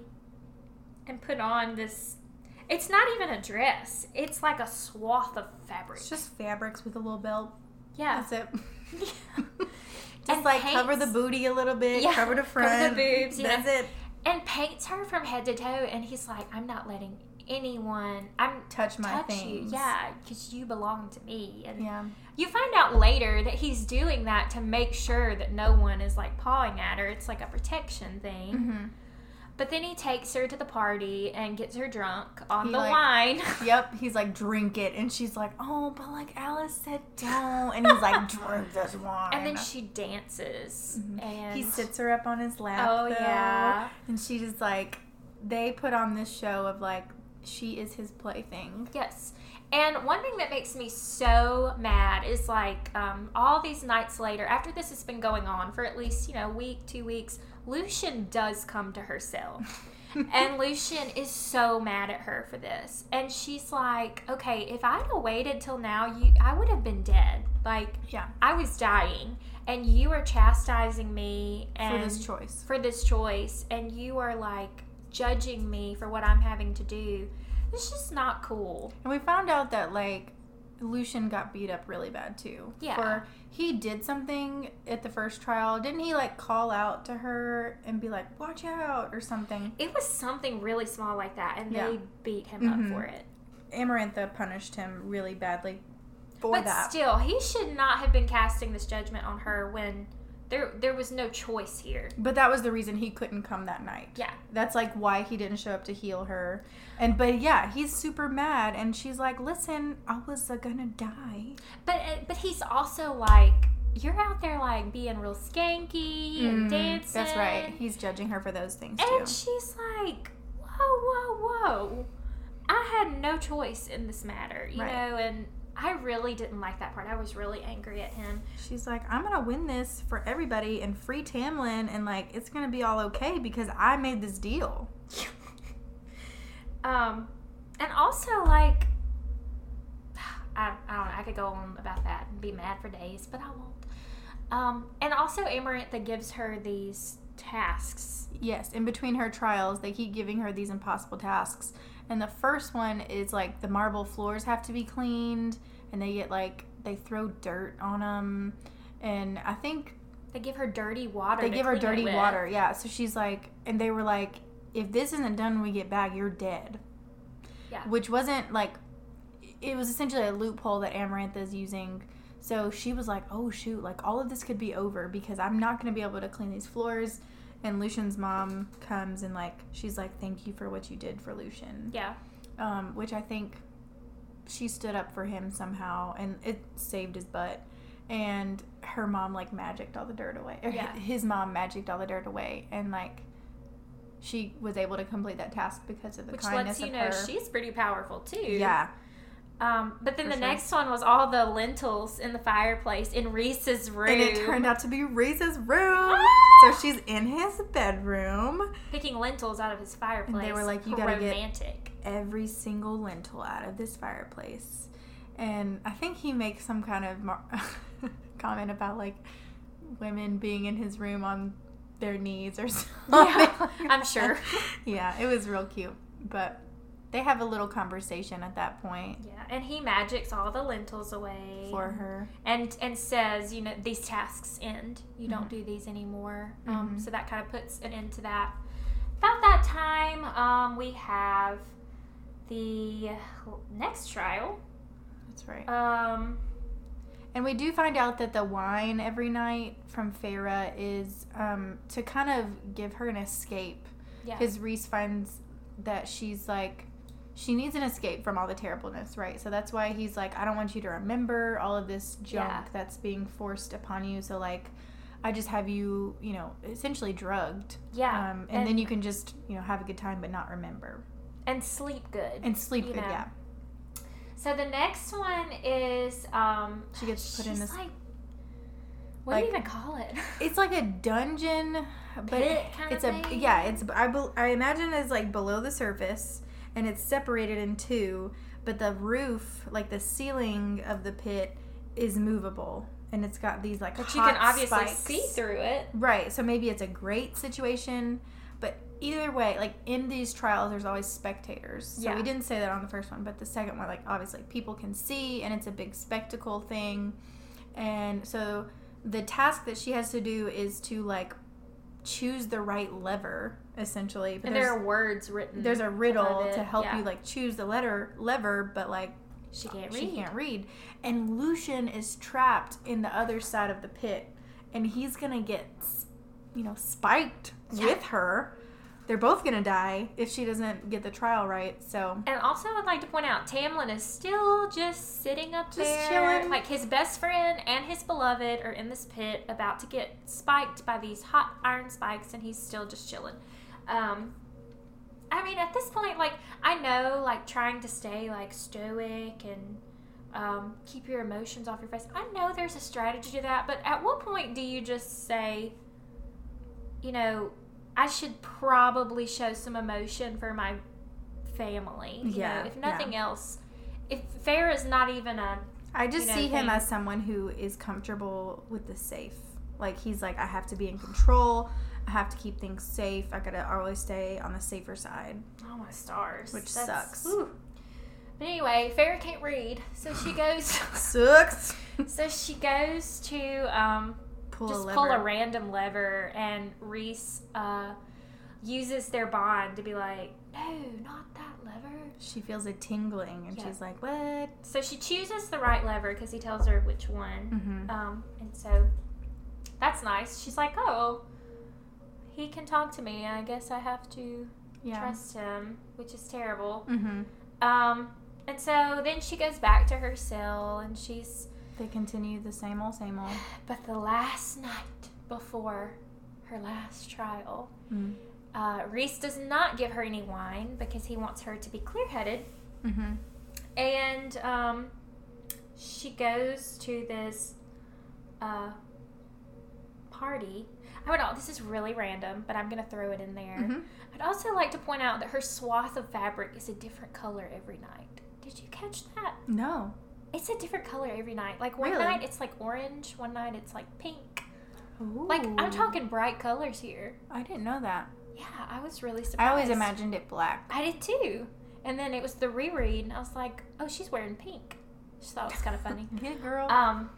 B: and put on this. It's not even a dress. It's like a swath of fabric.
A: It's just fabrics with a little belt.
B: yeah.
A: That's it. just
B: And
A: like cover the booty a little bit,
B: Yeah,
A: cover the front,
B: cover the boobs, know.
A: That's it.
B: and paints her from head to toe and he's like i'm not letting anyone i'm
A: Touch my
B: touch
A: things.
B: you yeah because you belong to me and
A: Yeah.
B: you find out later that he's doing that to make sure that no one is like pawing at her it's like a protection thing
A: hmm
B: but then he takes her to the party and gets her drunk on
A: He,
B: the
A: like-
B: wine
A: Yep. He's like, drink it. And she's like, oh, but like Alis said, don't. And he's like, drink this wine.
B: and then she dances and
A: Mm-hmm. he sits her up on his lap.
B: oh
A: though,
B: yeah
A: And she just like, they put on this show of like, she is his plaything.
B: Yes. And one thing that makes me so mad is like um, all these nights later, after this has been going on for at least, you know, a week, two weeks, Lucien does come to her cell. and Lucien is so mad at her for this. And she's like, okay, if I'd have waited till now, you I would have been dead. Like,
A: Yeah.
B: I was dying. And you are chastising me
A: For this choice.
B: for this choice and you are like judging me for what I'm having to do. It's just not cool.
A: And we found out that like Lucien got beat up really bad too.
B: Yeah.
A: For he did something at the first trial. Didn't he like call out to her and be like, "Watch out" or something?
B: It was something really small like that and
A: Yeah.
B: they beat him
A: Mhm.
B: up for it.
A: Amarantha punished him really badly for
B: but
A: that.
B: still, he should not have been casting this judgment on her when there there was no choice here.
A: but that was the reason he couldn't come that night.
B: Yeah.
A: That's like why he didn't show up to heal her. And but yeah, he's super mad and she's like, "Listen, I was uh, gonna die."
B: But uh, but he's also like you're out there like being real skanky and
A: Mhm,
B: dancing.
A: That's right. He's judging her for those things too.
B: And she's like, whoa, whoa, whoa. I had no choice in this matter, you
A: Right.
B: know, and I really didn't like that part. I was really angry at him.
A: She's like, I'm gonna win this for everybody and free Tamlin, and like it's gonna be all okay because I made this deal.
B: Um, and also, like, I, I don't know, I could go on about that and be mad for days, but I won't. Um, and also, Amarantha gives her these tasks.
A: Yes, in between her trials, they keep giving her these impossible tasks, and the first one is like the marble floors have to be cleaned, and they get like they throw dirt on them, and I think
B: They give her dirty water.
A: they give her dirty water. Yeah, so she's like, and they were like, if this isn't done when we get back, you're dead.
B: Yeah.
A: Which wasn't like, it was essentially a loophole that Amarantha is using. So she was like, oh shoot, like all of this could be over because I'm not going to be able to clean these floors. And Lucien's mom comes and like, she's like, thank you for what you did for Lucien.
B: Yeah.
A: Um, which I think she stood up for him somehow and it saved his butt. And her mom like magicked all the dirt away. Or
B: Yeah.
A: his mom magicked all the dirt away and like she was able to complete that task because of the
B: Which
A: kindness
B: lets you
A: of
B: know
A: her.
B: she's pretty powerful, too.
A: yeah.
B: Um, but then
A: For
B: the
A: sure.
B: next one was all the lentils in the fireplace in Rhys's room.
A: And it turned out to be Rhys's room.
B: Ah!
A: So she's in his bedroom.
B: picking lentils out of his fireplace.
A: And they were like, "You gotta get-
B: romantic.
A: Every single lentil out of this fireplace. And I think he makes some kind of mar- comment about like women being in his room on their knees or something.
B: Yeah, I'm sure.
A: Yeah, it was real cute. But they have a little conversation at that point
B: Yeah, and he magics all the lentils away
A: for her.
B: and and says, you know, these tasks end. You don't
A: Mm-hmm.
B: do these anymore. Um,
A: Mhm.
B: so that kind of puts an end to that. About that time, um, we have the next trial.
A: That's right.
B: Um,
A: And we do find out that the wine every night from Feyre is um, to kind of give her an escape.
B: yeah,
A: Because Rhys finds that she's like, she needs an escape from all the terribleness, right? So that's why he's like, I don't want you to remember all of this junk
B: Yeah.
A: that's being forced upon you. So, like, I just have you, you know, essentially drugged.
B: yeah,
A: Um, and, then you can just, you know, have a good time but not remember.
B: and sleep good.
A: And sleep good,
B: know.
A: yeah.
B: So the next one is um
A: She gets put in this-
B: like what do you even call it?
A: It's like a dungeon, but
B: Pit
A: it's a
B: thing?
A: yeah. It's I, I imagine it's like below the surface, and it's separated in two. But the roof, like the ceiling of the pit, is movable, and it's got these like
B: But you can obviously
A: spikes.
B: see through it.
A: Right. So maybe it's a great situation, but either way, like in these trials, there's always spectators. So
B: Yeah.
A: we didn't say that on the first one, but the second one, like obviously people can see, and it's a big spectacle thing, and so the task that she has to do is to like choose the right lever, essentially. But
B: And there are words written.
A: there's a riddle to help
B: yeah.
A: you like choose the letter lever, but like
B: She can't
A: she
B: read.
A: can't read. And Lucien is trapped in the other side of the pit, and he's gonna get, you know, spiked
B: Yeah.
A: with her. They're both gonna die if she doesn't get the trial right. So
B: And also, I'd like to point out Tamlin is still just sitting up
A: Just
B: there.
A: chilling.
B: Like his best friend and his beloved are in this pit about to get spiked by these hot iron spikes, and he's still just chilling. Um, I mean, at this point, like, I know, like, trying to stay, like, stoic and um, keep your emotions off your face. I know there's a strategy to that, but at what point do you just say, you know, I should probably show some emotion for my family. You
A: Yeah,
B: know, if nothing else, if Feyre is not even a
A: I just
B: You know,
A: see him
B: thing.
A: as someone who is comfortable with the safe. Like he's like, I have to be in control. I have to keep things safe. I gotta always stay on the safer side.
B: oh my stars,
A: Which sucks.
B: whew. But anyway, Feyre can't read, so she goes.
A: Sucks.
B: so she goes to um,
A: Pull
B: just
A: a lever.
B: pull a random lever, and Rhys uh, uses their bond to be like, "No, not that lever."
A: she feels a tingling, and
B: Yeah.
A: she's like, "What?"
B: So she chooses the right lever because he tells her which one.
A: Mm-hmm.
B: Um, and so that's nice. She's like, "Oh, he can talk to me. I guess I have to
A: Yeah.
B: trust him," which is terrible.
A: Mm-hmm.
B: Um, and so then she goes back to her cell, and she's
A: They continue the same old, same old.
B: But the last night before her last trial,
A: Mm.
B: uh, Rhys does not give her any wine because he wants her to be clear headed.
A: Mm-hmm.
B: And um, she goes to this uh, party. I don't know, this is really random, but I'm going to throw it in there.
A: Mm-hmm.
B: I'd also like to point out that her swath of fabric is a different color every night. Did you catch that?
A: No.
B: It's a different color every night. Like one
A: Really?
B: night it's like orange, one night it's like pink.
A: Ooh.
B: Like I'm talking bright colors here.
A: I didn't know that.
B: Yeah, I was really surprised.
A: I always imagined it black.
B: I did too. And then it was the reread, and I was like, "Oh, she's wearing pink." She thought it was kind of funny.
A: It, girl.
B: Um.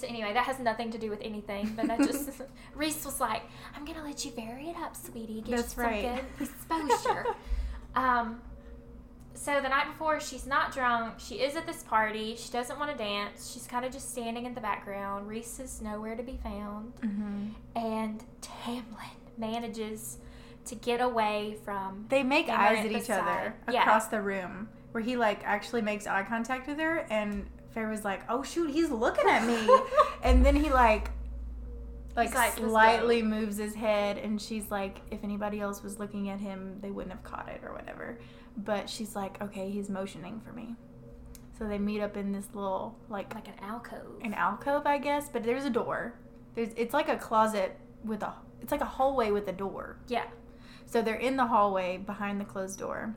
B: So anyway, that has nothing to do with anything, but that just Rhys was like, "I'm gonna let you vary it up, sweetie. Get
A: That's
B: you some
A: right.
B: good exposure." um. So the night before, she's not drunk. She is at this party. She doesn't want to dance. She's kind of just standing in the background. Rhys is nowhere to be found.
A: mm-hmm.
B: and Tamlin manages to get away from.
A: They make eyes at each other
B: Yeah.
A: across the room, where he like actually makes eye contact with her, and Feyre was like, "Oh shoot, he's looking at me," and then he like. Like,
B: like,
A: slightly moves his head, and she's like, "If anybody else was looking at him, they wouldn't have caught it or whatever." But she's like, "Okay, he's motioning for me." So they meet up in this little like
B: like an alcove.
A: an alcove, I guess, but there's a door. There's it's like a closet with a it's like a hallway with a door.
B: Yeah.
A: So they're in the hallway behind the closed door.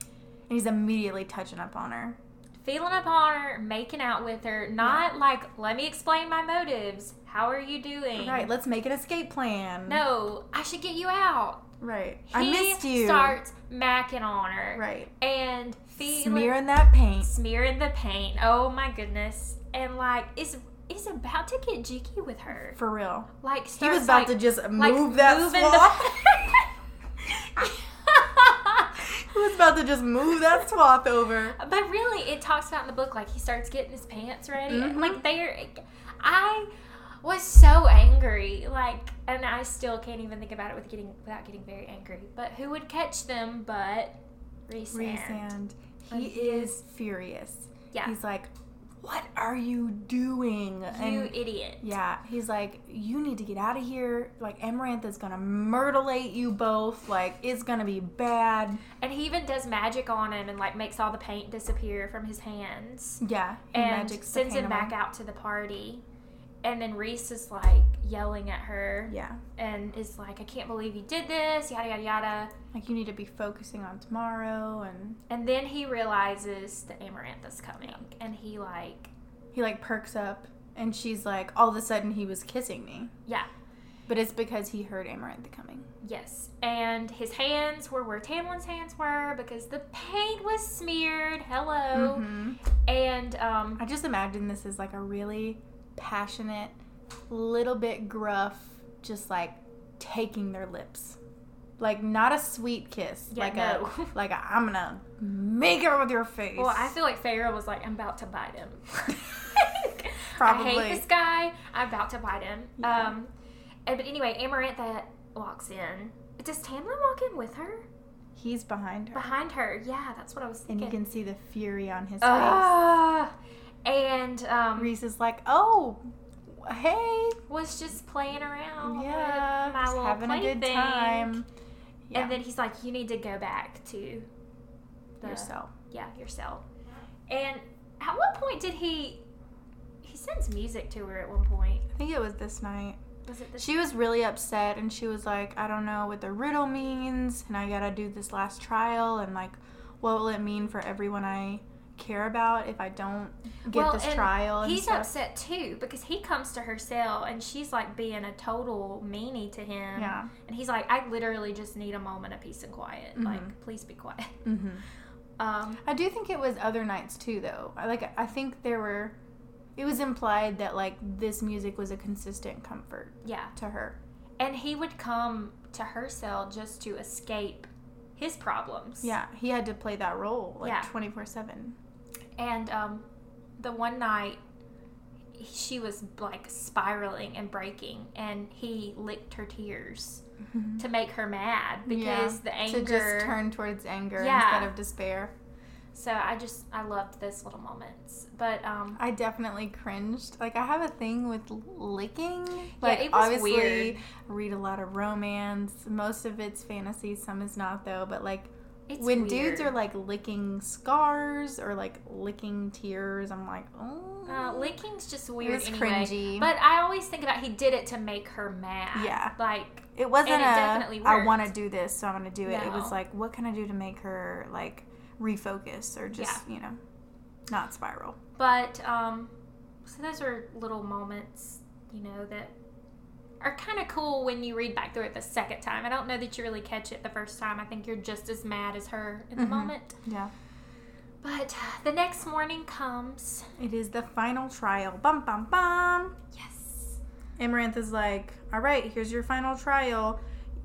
A: And he's immediately touching up on her.
B: Feeling upon her, making out with her, not like, let me explain my motives. How are you doing?
A: Right, let's make an escape plan.
B: No, I should get you out.
A: Right.
B: He
A: I missed you.
B: starts macking on her.
A: Right.
B: And feeling
A: Smearing that paint.
B: smearing the paint. Oh my goodness. And like is is about to get jiggy with her.
A: For real.
B: Like
A: He was about
B: like,
A: to just
B: like
A: move that
B: moving
A: swath.
B: the-
A: he was about to just move that swath over.
B: But really, it talks about in the book like he starts getting his pants ready.
A: Mhm.
B: Like they're, I was so angry. Like, and I still can't even think about it with getting without getting very angry. But who would catch them but Rhys?
A: Rhys
B: and-
A: and
B: And
A: he
B: he
A: is furious.
B: Yeah.
A: He's like, What are you doing?
B: You
A: and
B: idiot.
A: Yeah, he's like, you need to get out of here. Like, Amaranth is gonna myrtlate you both. Like, it's gonna be bad.
B: And he even does magic on him and like makes all the paint disappear from his hands.
A: Yeah,
B: and
A: the
B: sends him back out to the party. And then Rhys is like yelling at her
A: Yeah,
B: and is like, I can't believe you did this, yada yada yada.
A: like you need to be focusing on tomorrow, and
B: And then he realizes that Amaranth is coming, and he like
A: he like perks up And she's like, all of a sudden he was kissing me.
B: Yeah.
A: But it's because he heard Amarantha coming.
B: Yes. And his hands were where Tamlin's hands were because the paint was smeared. Hello.
A: hmm
B: And um
A: I just imagine this is like a really passionate, little bit gruff, just like taking their lips. Like not a sweet kiss.
B: Yeah,
A: like
B: no.
A: a like a, I'm gonna make it with your face.
B: well, I feel like Feyre was like, I'm about to bite him. I hate this guy. I'm about to bite him.
A: Yeah.
B: Um and- but anyway, Amarantha walks in. Does Tamlin walk in with her?
A: He's behind her.
B: Behind her. Yeah, that's what I was thinking.
A: and you can see the fury on his face.
B: Ah. and um
A: Rhys is like, "Oh, hey,
B: was just playing around
A: yeah,
B: my
A: just
B: little
A: having a good
B: plaything.
A: time." Yeah,
B: And then he's like, "You need to go back to the
A: yourself.
B: yeah your cell." And at what point did he? Sends music to her at one point.
A: I think it was this night.
B: Was it the?
A: She was really upset, and she was like, "I don't know what the riddle means, and I gotta do this last trial, and like, what will it mean for everyone I care about if I don't get
B: Well,
A: this trial?" And
B: He's
A: stuff.
B: upset too because he comes to her cell and she's like being a total meanie to him.
A: Yeah.
B: And he's like, I literally just need a moment of peace and quiet.
A: Mhm.
B: Like, please be quiet.
A: hmm
B: Um,
A: I do think it was other nights too, though. I like. I think there were. It was implied that like this music was a consistent comfort
B: yeah.
A: to her.
B: And he would come to her cell just to escape his problems.
A: Yeah, he had to play that role like
B: Yeah.
A: twenty four seven.
B: And um, the one night, she was like spiraling and breaking, and he licked her tears to make her mad because the anger.
A: to just turn towards anger
B: Yeah.
A: instead of despair.
B: So I just I loved those little moments, but um,
A: I definitely cringed. Like I have a thing with licking. Like
B: it was
A: obviously
B: weird.
A: Read a lot of romance. Most of it's fantasy, some is not though, but like
B: it's
A: when
B: weird.
A: dudes are like licking scars or like licking tears, I'm like, "Oh."
B: Uh, licking's just weird
A: It's
B: anyway.
A: cringy.
B: But I always think about he did it to make her mad.
A: Yeah.
B: Like
A: It wasn't
B: And it
A: a
B: definitely
A: I want to do this, so I'm going to do it. It was like what can I do to make her like refocus or just, you know, not spiral.
B: But um, so those are little moments, you know, that are kind of cool when you read back through it the second time. I don't know that you really catch it the first time. I think you're just as mad as her in the
A: Mhm.
B: moment.
A: Yeah.
B: But the next morning comes.
A: It is the final trial. Bum bum bum.
B: Yes.
A: Amarantha's like, all right, here's your final trial.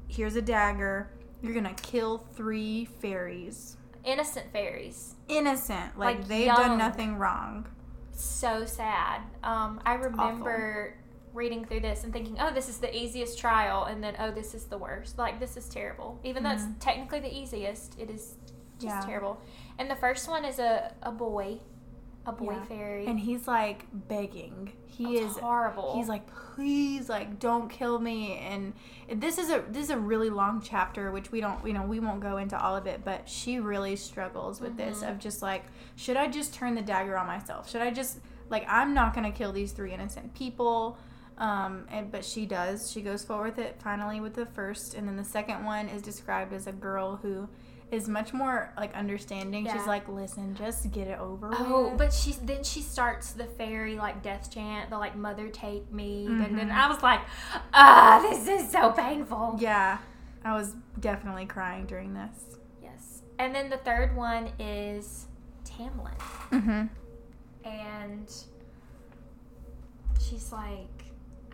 A: Here's a dagger. You're gonna kill three fairies.
B: Innocent fairies.
A: Innocent, like,
B: Like
A: they've
B: young.
A: done nothing wrong.
B: So sad. Um, I remember reading through this and thinking, oh, this is the easiest trial, and then, oh, this is the worst. Like, this is terrible. Even though it's technically the easiest, it is just
A: Mm-hmm. Yeah.
B: terrible. And the first one is a, a boy, a boy
A: Yeah.
B: fairy.
A: And he's like begging. He
B: It's
A: is
B: horrible.
A: He's like, please, like, don't kill me. And this is a this is a really long chapter, which we don't, you know, we won't go into all of it. But she really struggles with this
B: Mm-hmm.
A: of just like, should I just turn the dagger on myself? Should I just like, I'm not gonna kill these three innocent people. Um, and but she does. She goes forward with it finally with the first, and then the second one is described as a girl who is much more like understanding.
B: Yeah.
A: She's like, listen, just get it over
B: Oh,
A: with.
B: but she then she starts the fairy like death chant, the like mother take me, and then
A: Mhm.
B: I was like, ah, this is so painful.
A: yeah, I was definitely crying during this.
B: Yes. And then the third one is Tamlin.
A: Mm-hmm.
B: and she's like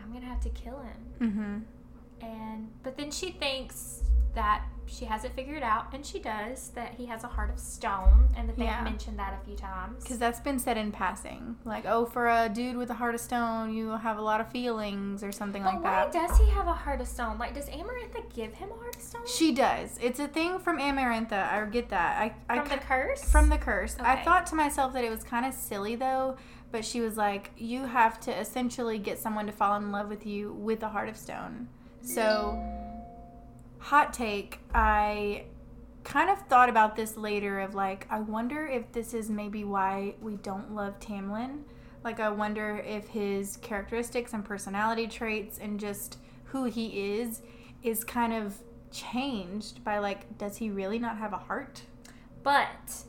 B: i'm gonna have to kill him
A: Mm-hmm.
B: and but then she thinks that she has it figured out and she does that he has a heart of stone and that they've
A: Yeah.
B: mentioned that a few times
A: Because that's been said in passing. Like, oh, for a dude with a heart of stone, you have a lot of feelings or something
B: but
A: like
B: why
A: that.
B: does he have a heart of stone like does amarantha give him a heart of stone
A: She does. It's a thing from Amarantha. I get that. I, I
B: from the curse
A: from the curse. I thought to myself that it was kind of silly though, but she was like, you have to essentially get someone to fall in love with you with a heart of stone. So, hot take, I kind of thought about this later of like, I wonder if this is maybe why we don't love Tamlin. Like, I wonder if his characteristics and personality traits and just who he is is kind of changed by like, does he really not have a heart?
B: but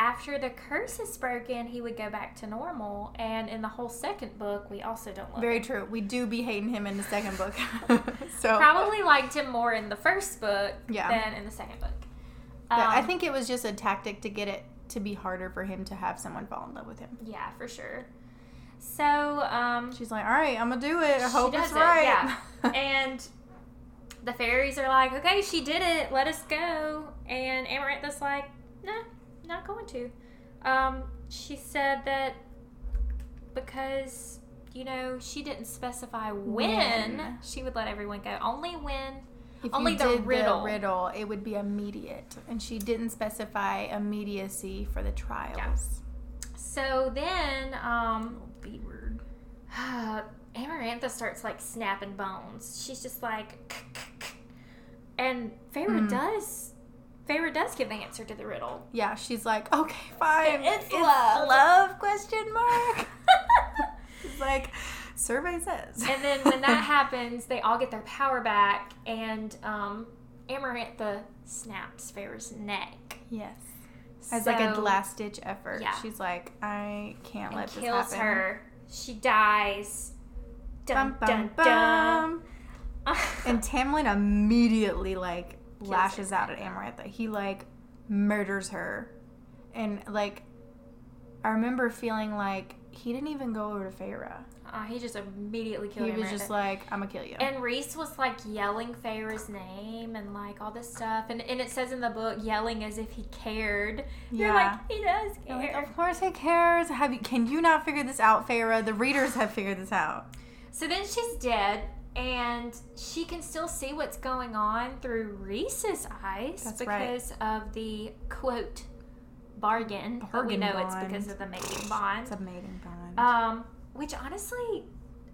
B: after the curse is broken, he would go back to normal. And in the whole second book, we also don't love
A: Very
B: him.
A: true. We do be hating him in the second book. so
B: Probably liked him more in the first book
A: Yeah.
B: than in the second book.
A: Yeah, I
B: Um,
A: think it was just a tactic to get it to be harder for him to have someone fall in love with him.
B: Yeah, for sure. So, um,
A: She's like, "All right, I'm gonna do it. I hope it's
B: it,
A: right."
B: yeah. and the fairies are like, okay, she did it. Let us go. And Amarantha's like, nah, not going to. Um, she said that because, you know, she didn't specify when,
A: When.
B: she would let everyone go. Only when.
A: If
B: Only
A: you
B: the riddle.
A: the riddle, it would be immediate, and she didn't specify immediacy for the trials.
B: So then, um,
A: B word.
B: Amarantha starts like snapping bones. She's just like, and Feyre
A: Mm.
B: does. Feyre does give the answer to the riddle.
A: Yeah, she's like, "Okay, fine.
B: It's love."
A: love?" Question mark. It's like, survey says.
B: and then when that happens, they all get their power back, and um, Amarantha snaps Feyre's neck.
A: yes, as like a last ditch effort.
B: Yeah.
A: She's like, "I can't
B: and
A: let this happen.
B: kills her. She dies. Dun
A: Bum,
B: dun
A: bum,
B: dun.
A: bum. And Tamlin immediately like lashes out at Amarantha. He like murders her, and like I remember feeling like he didn't even go over to Feyre.
B: Uh, he just immediately killed her.
A: He was
B: Amarantha.
A: just like, "I'm gonna kill you."
B: And Rhys was like yelling Feyre's name and like all this stuff. And, and it says in the book, yelling as if he cared. You're
A: Yeah.
B: like, he does
A: You're like,
B: care.
A: of course he cares. Have you? Can you not figure this out, Feyre? The readers have figured this out.
B: So then she's dead, and she can still see what's going on through Rhys's eyes
A: That's right.
B: because of the quote bargain. but we
A: Bargain
B: know it's
A: bond.
B: because of the mating bond.
A: It's a mating bond.
B: Um, which honestly,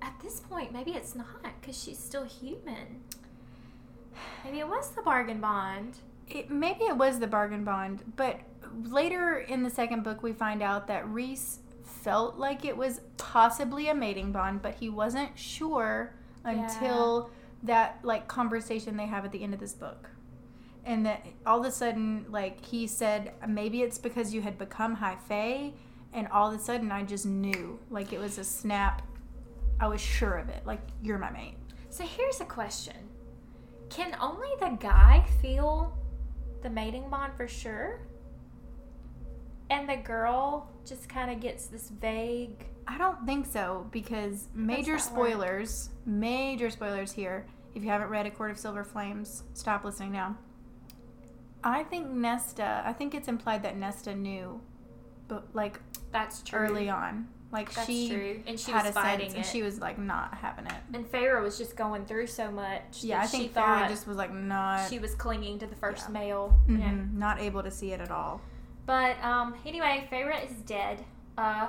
B: at this point, maybe it's not because she's still human. Maybe it was the bargain bond.
A: It, maybe it was the bargain bond, but later in the second book, we find out that Rhys felt like it was possibly a mating bond, but he wasn't sure until that like conversation they have at the end of this book. And that all of a sudden, like he said, maybe it's because you had become high fae, and all of a sudden I just knew, like it was a snap. I was sure of it. Like you're my mate.
B: So here's a question: Can only the guy feel the mating bond for sure, and the girl just kind of gets this vague?
A: I don't think so because major
B: that work?
A: spoilers, major spoilers here. If you haven't read A Court of Silver Flames, stop listening now. I think Nesta, I think it's implied that Nesta knew, but like
B: That's true.
A: early on. Like
B: That's
A: she
B: true, and she
A: had
B: was
A: a
B: fighting
A: sense
B: it.
A: and she was like not having it.
B: and Feyre was just going through so much.
A: Yeah,
B: that
A: I think
B: thought
A: just was like not
B: she was clinging to the first
A: Yeah.
B: male. know.
A: mhm, not able to see it at all.
B: But um, anyway, Feyre is dead. Uh,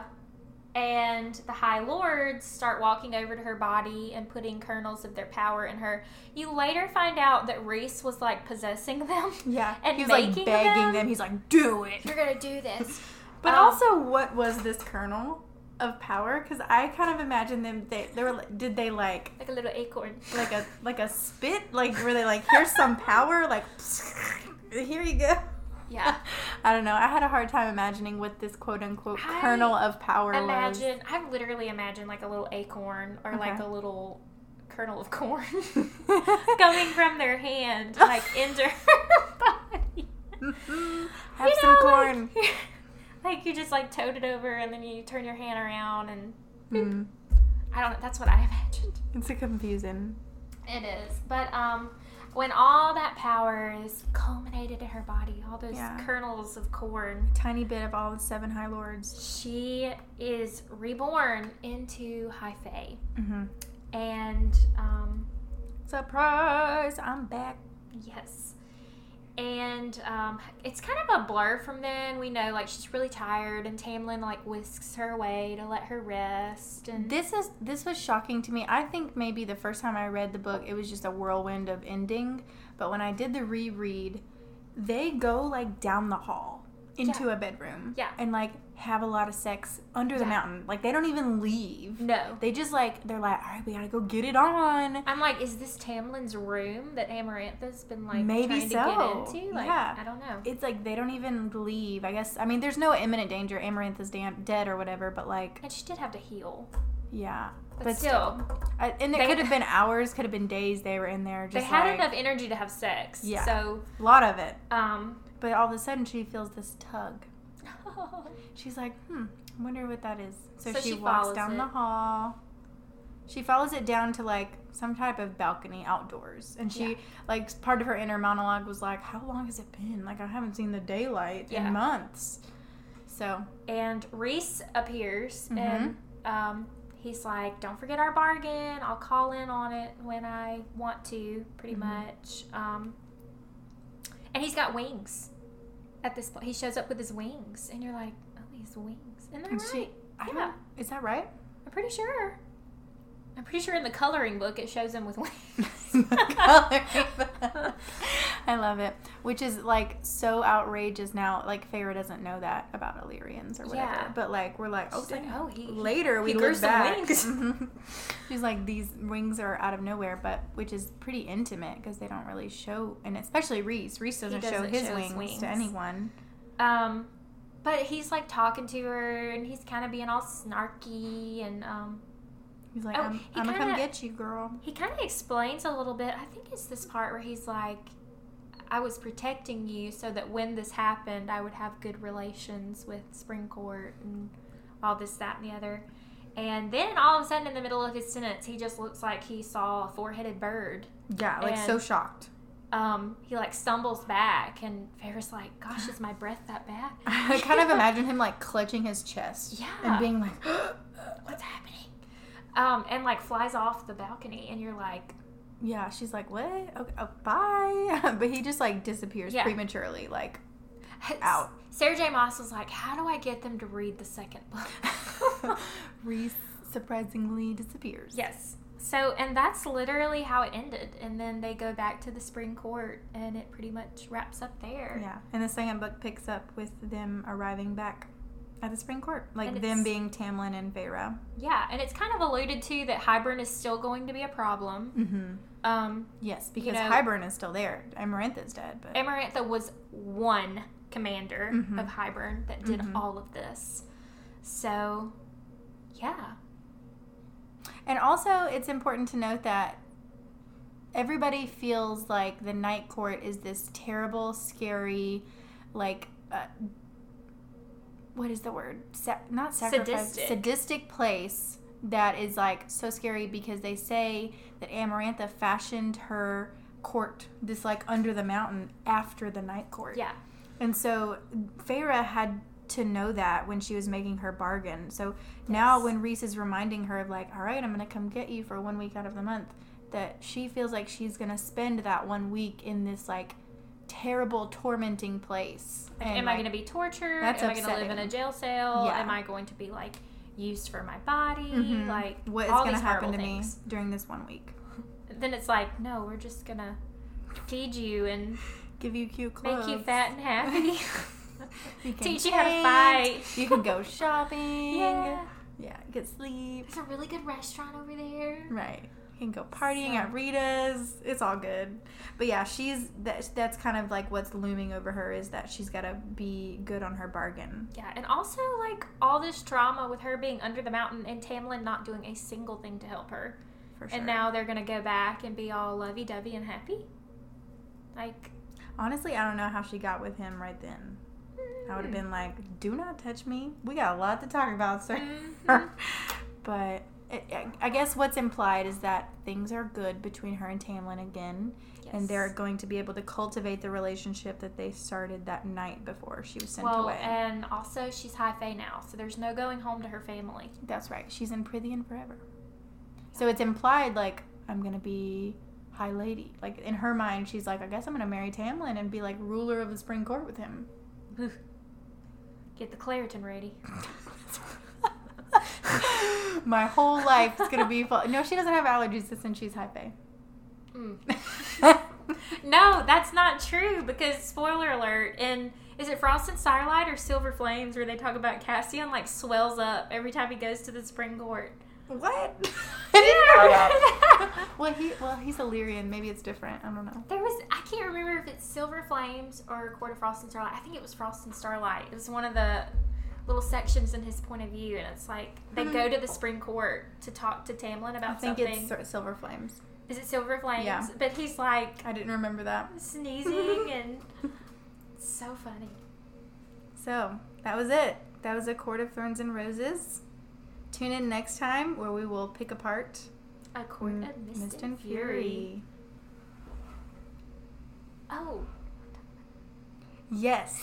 B: and the High Lords start walking over to her body and putting kernels of their power in her. You later find out that Rhys was like possessing them.
A: Yeah,
B: And
A: he's was like begging
B: them?
A: them. He's like, "Do it."
B: You're gonna do this.
A: But
B: Um,
A: also, what was this kernel of power? Because I kind of imagine them. They they were. like- Did they like
B: like a little acorn.
A: like a like a spit? Like were they like here's some power? Like here you go.
B: Yeah.
A: I don't know. I had a hard time imagining what this quote unquote
B: I
A: kernel of power was.
B: Imagine, I literally imagine like a little acorn or like a little kernel of corn coming from their hand like into her body.
A: Have
B: You
A: some
B: know,
A: corn.
B: Like, like you just like toed it over and then you turn your hand around and
A: Mm,
B: I don't know. That's what I imagined.
A: it's a confusing.
B: It is, but um, when all that power is culminated in her body, all those
A: Yeah.
B: kernels of corn,
A: Tiny bit of all the seven high lords.
B: she is reborn into High Fae,
A: hmm
B: and um,
A: Surprise! I'm back.
B: Yes. And um, it's kind of a blur from then. We know like she's really tired, and Tamlin like whisks her away to let her rest. And
A: This is this was shocking to me. I think maybe the first time I read the book, it was just a whirlwind of ending. But when I did the reread, they go like down the hall, into a bedroom.
B: Yeah.
A: And like have a lot of sex under the mountain. Like they don't even leave.
B: No.
A: They just like they're like, all right, we gotta go get it on.
B: I'm like, is this Tamlin's room that Amarantha's been like
A: Maybe
B: trying to
A: so.
B: get into? Like,
A: Yeah.
B: I don't know.
A: It's like they don't even leave. I guess. I mean, there's no imminent danger. Amarantha's damn dead or whatever. But like,
B: And she did have to heal.
A: yeah.
B: But, still,
A: I, and it
B: They-
A: could have been hours. Could have been days. They were in there. Just they
B: had
A: like,
B: enough energy to have sex.
A: Yeah.
B: So,
A: A lot of it.
B: um,
A: But all of a sudden, she feels this tug. She's like, hmm, I wonder what that is. So,
B: So
A: she,
B: she
A: walks down the hall. She follows it down to like some type of balcony outdoors. And she,
B: Yeah.
A: like, part of her inner monologue was like, how long has it been? Like, I haven't seen the daylight
B: Yeah.
A: in months. So,
B: and Rhys appears
A: Mhm.
B: and um, he's like, "Don't forget our bargain. I'll call in on it when I want to, pretty
A: Mhm.
B: much." Um, and he's got wings. At this point, he shows up with his wings, and you're like, "Oh, he has wings." And they're
A: and
B: right.
A: she, I
B: Yeah.
A: is that right?
B: I'm pretty sure. I'm pretty sure in the coloring book it shows him with wings.
A: I love it. Which is like so outrageous now. Like Feyre doesn't know that about Illyrians or whatever.
B: Yeah.
A: But like we're like, oh,
B: like, "Oh, he
A: later we
B: he grew
A: back.
B: wings."
A: She's like these wings are out of nowhere, but which is pretty intimate because they don't really show, and especially Rhys. Rhys doesn't, show
B: doesn't
A: his
B: show his
A: wings,
B: wings.
A: to anyone.
B: Um, but he's like talking to her, and he's kind of being all snarky, and um,
A: He's like,
B: Oh,
A: I'm,
B: he
A: I'm gonna come get you, girl.
B: he kind of explains a little bit. I think it's this part where he's like, "I was protecting you so that when this happened, I would have good relations with Spring Court and all this, that, and the other." And then all of a sudden, in the middle of his sentence, he just looks like he saw a four-headed bird.
A: Yeah, like so shocked.
B: Um, he like stumbles back, and Feyre's like, "Gosh, is my breath that bad?"
A: I kind of imagine him like clutching his chest.
B: Yeah.
A: And being like,
B: what's happening? Um, and like flies off the balcony, and you're like,
A: Yeah, she's like, what? Okay, oh, bye. but he just like disappears
B: Yeah.
A: prematurely. Like, Out.
B: Sarah J. Maas was like, how do I get them to read the second book?
A: Rhys surprisingly disappears.
B: yes. So, and that's literally how it ended. And then they go back to the spring court, and it pretty much wraps up there.
A: Yeah. And the second book picks up with them arriving back at the spring court. Like
B: And
A: them being Tamlin and Feyre.
B: Yeah, and it's kind of alluded to that Hybern is still going to be a problem.
A: Mm-hmm.
B: Um,
A: Yes, because
B: know-
A: Hybern is still there. Amarantha's dead, but
B: Amarantha was one commander
A: Mhm.
B: of Hybern that did
A: Mhm.
B: all of this. So, yeah.
A: And also, it's important to note that everybody feels like the Night Court is this terrible, scary, like, uh, what is the word? Sa- not sacrifice,
B: Sadistic.
A: sadistic place that is like so scary because they say that Amarantha fashioned her court, this like under the mountain, after the Night Court.
B: Yeah.
A: And so Feyre had to know that when she was making her bargain. So now
B: Yes.
A: when Rhys is reminding her of like, all right, I'm going to come get you for one week out of the month, that she feels like she's going to spend that one week in this like terrible tormenting place.
B: Like, am I going to be tortured?
A: that's
B: am I going to live in a jail cell?
A: Yeah.
B: Am I going to be like used for my body?
A: mhm.
B: Like
A: what is going to happen to me during this one week?
B: Then it's like, no, we're just going to feed you and
A: Give you cute clothes.
B: make you fat and happy.
A: You can
B: Teach you how to fight.
A: You can go shopping.
B: yeah.
A: Yeah, get sleep.
B: There's a really good restaurant over there.
A: Right. You can go partying
B: So-
A: at Rita's. It's all good. But yeah, she's that, that's kind of like what's looming over her is that she's got to be good on her bargain.
B: Yeah, and also like all this trauma with her being under the mountain and Tamlin not doing a single thing to help her.
A: For sure.
B: And now they're gonna go back and be all lovey dovey and happy. Like
A: honestly, I don't know how she got with him right then. I would have been like, "Do not touch me. We got a lot to talk about, sir."
B: Mhm.
A: but I guess what's implied is that things are good between her and Tamlin again, and they're going to be able to cultivate the relationship that they started that night before she was sent
B: well,
A: away.
B: and also she's high fae now, so there's no going home to her family.
A: That's right. She's in Prythian forever. So it's implied like I'm gonna be high lady. Like in her mind, she's like, I guess I'm gonna marry Tamlin and be like ruler of the Spring Court with him.
B: Get the Claritin ready.
A: My whole life is gonna be full. No, she doesn't have allergies since she's high fae.
B: Mm. no, that's not true because spoiler alert And Is it Frost and Starlight or Silver Flames where they talk about Cassian like swells up every time he goes to the spring court?
A: What? I didn't know well, he well he's Illyrian. Maybe it's different. I don't know.
B: There was I can't remember if it's Silver Flames or Court of Frost and Starlight. I think it was Frost and Starlight. It was one of the little sections in his point of view, and it's like they
A: Mhm.
B: go to the spring court to talk to Tamlin about something.
A: I think
B: something.
A: it's Silver Flames.
B: Is it Silver Flames?
A: Yeah.
B: But he's like
A: I didn't remember that.
B: sneezing and so funny.
A: So that was it. That was a Court of Thorns and Roses. Tune in next time where we will pick apart
B: A court of mist, and fury. Oh.
A: Yes.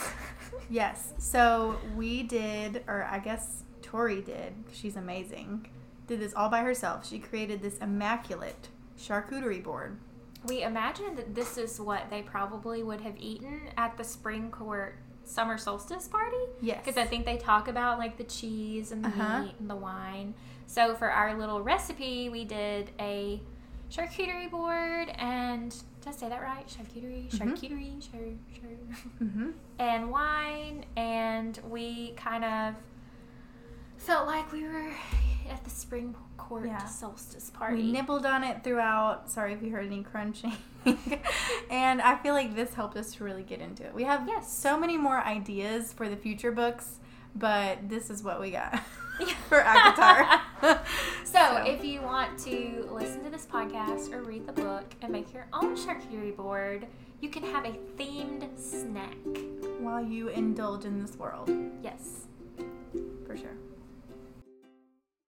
A: Yes. So we did, or I guess Tori did. She's amazing. Did this all by herself. She created this immaculate charcuterie board.
B: We imagine that this is what they probably would have eaten at the spring court summer solstice party.
A: Yes.
B: Because I think they talk about like the cheese and the
A: Uh-huh.
B: meat and the wine. So for our little recipe, we did a charcuterie board and did I say that right? Charcuterie,
A: Mhm.
B: charcuterie, char, char,
A: hmm
B: and wine, and we kind of felt like we were at the spring court
A: Yeah.
B: solstice party.
A: We nibbled on it throughout. Sorry if you heard any crunching. and I feel like this helped us to really get into it. We have
B: Yes.
A: so many more ideas for the future books, but this is what we got. for ACOTAR.
B: So, if you want to listen to this podcast or read the book and make your own charcuterie board, you can have a themed snack.
A: while you indulge in this world,
B: Yes.
A: for sure.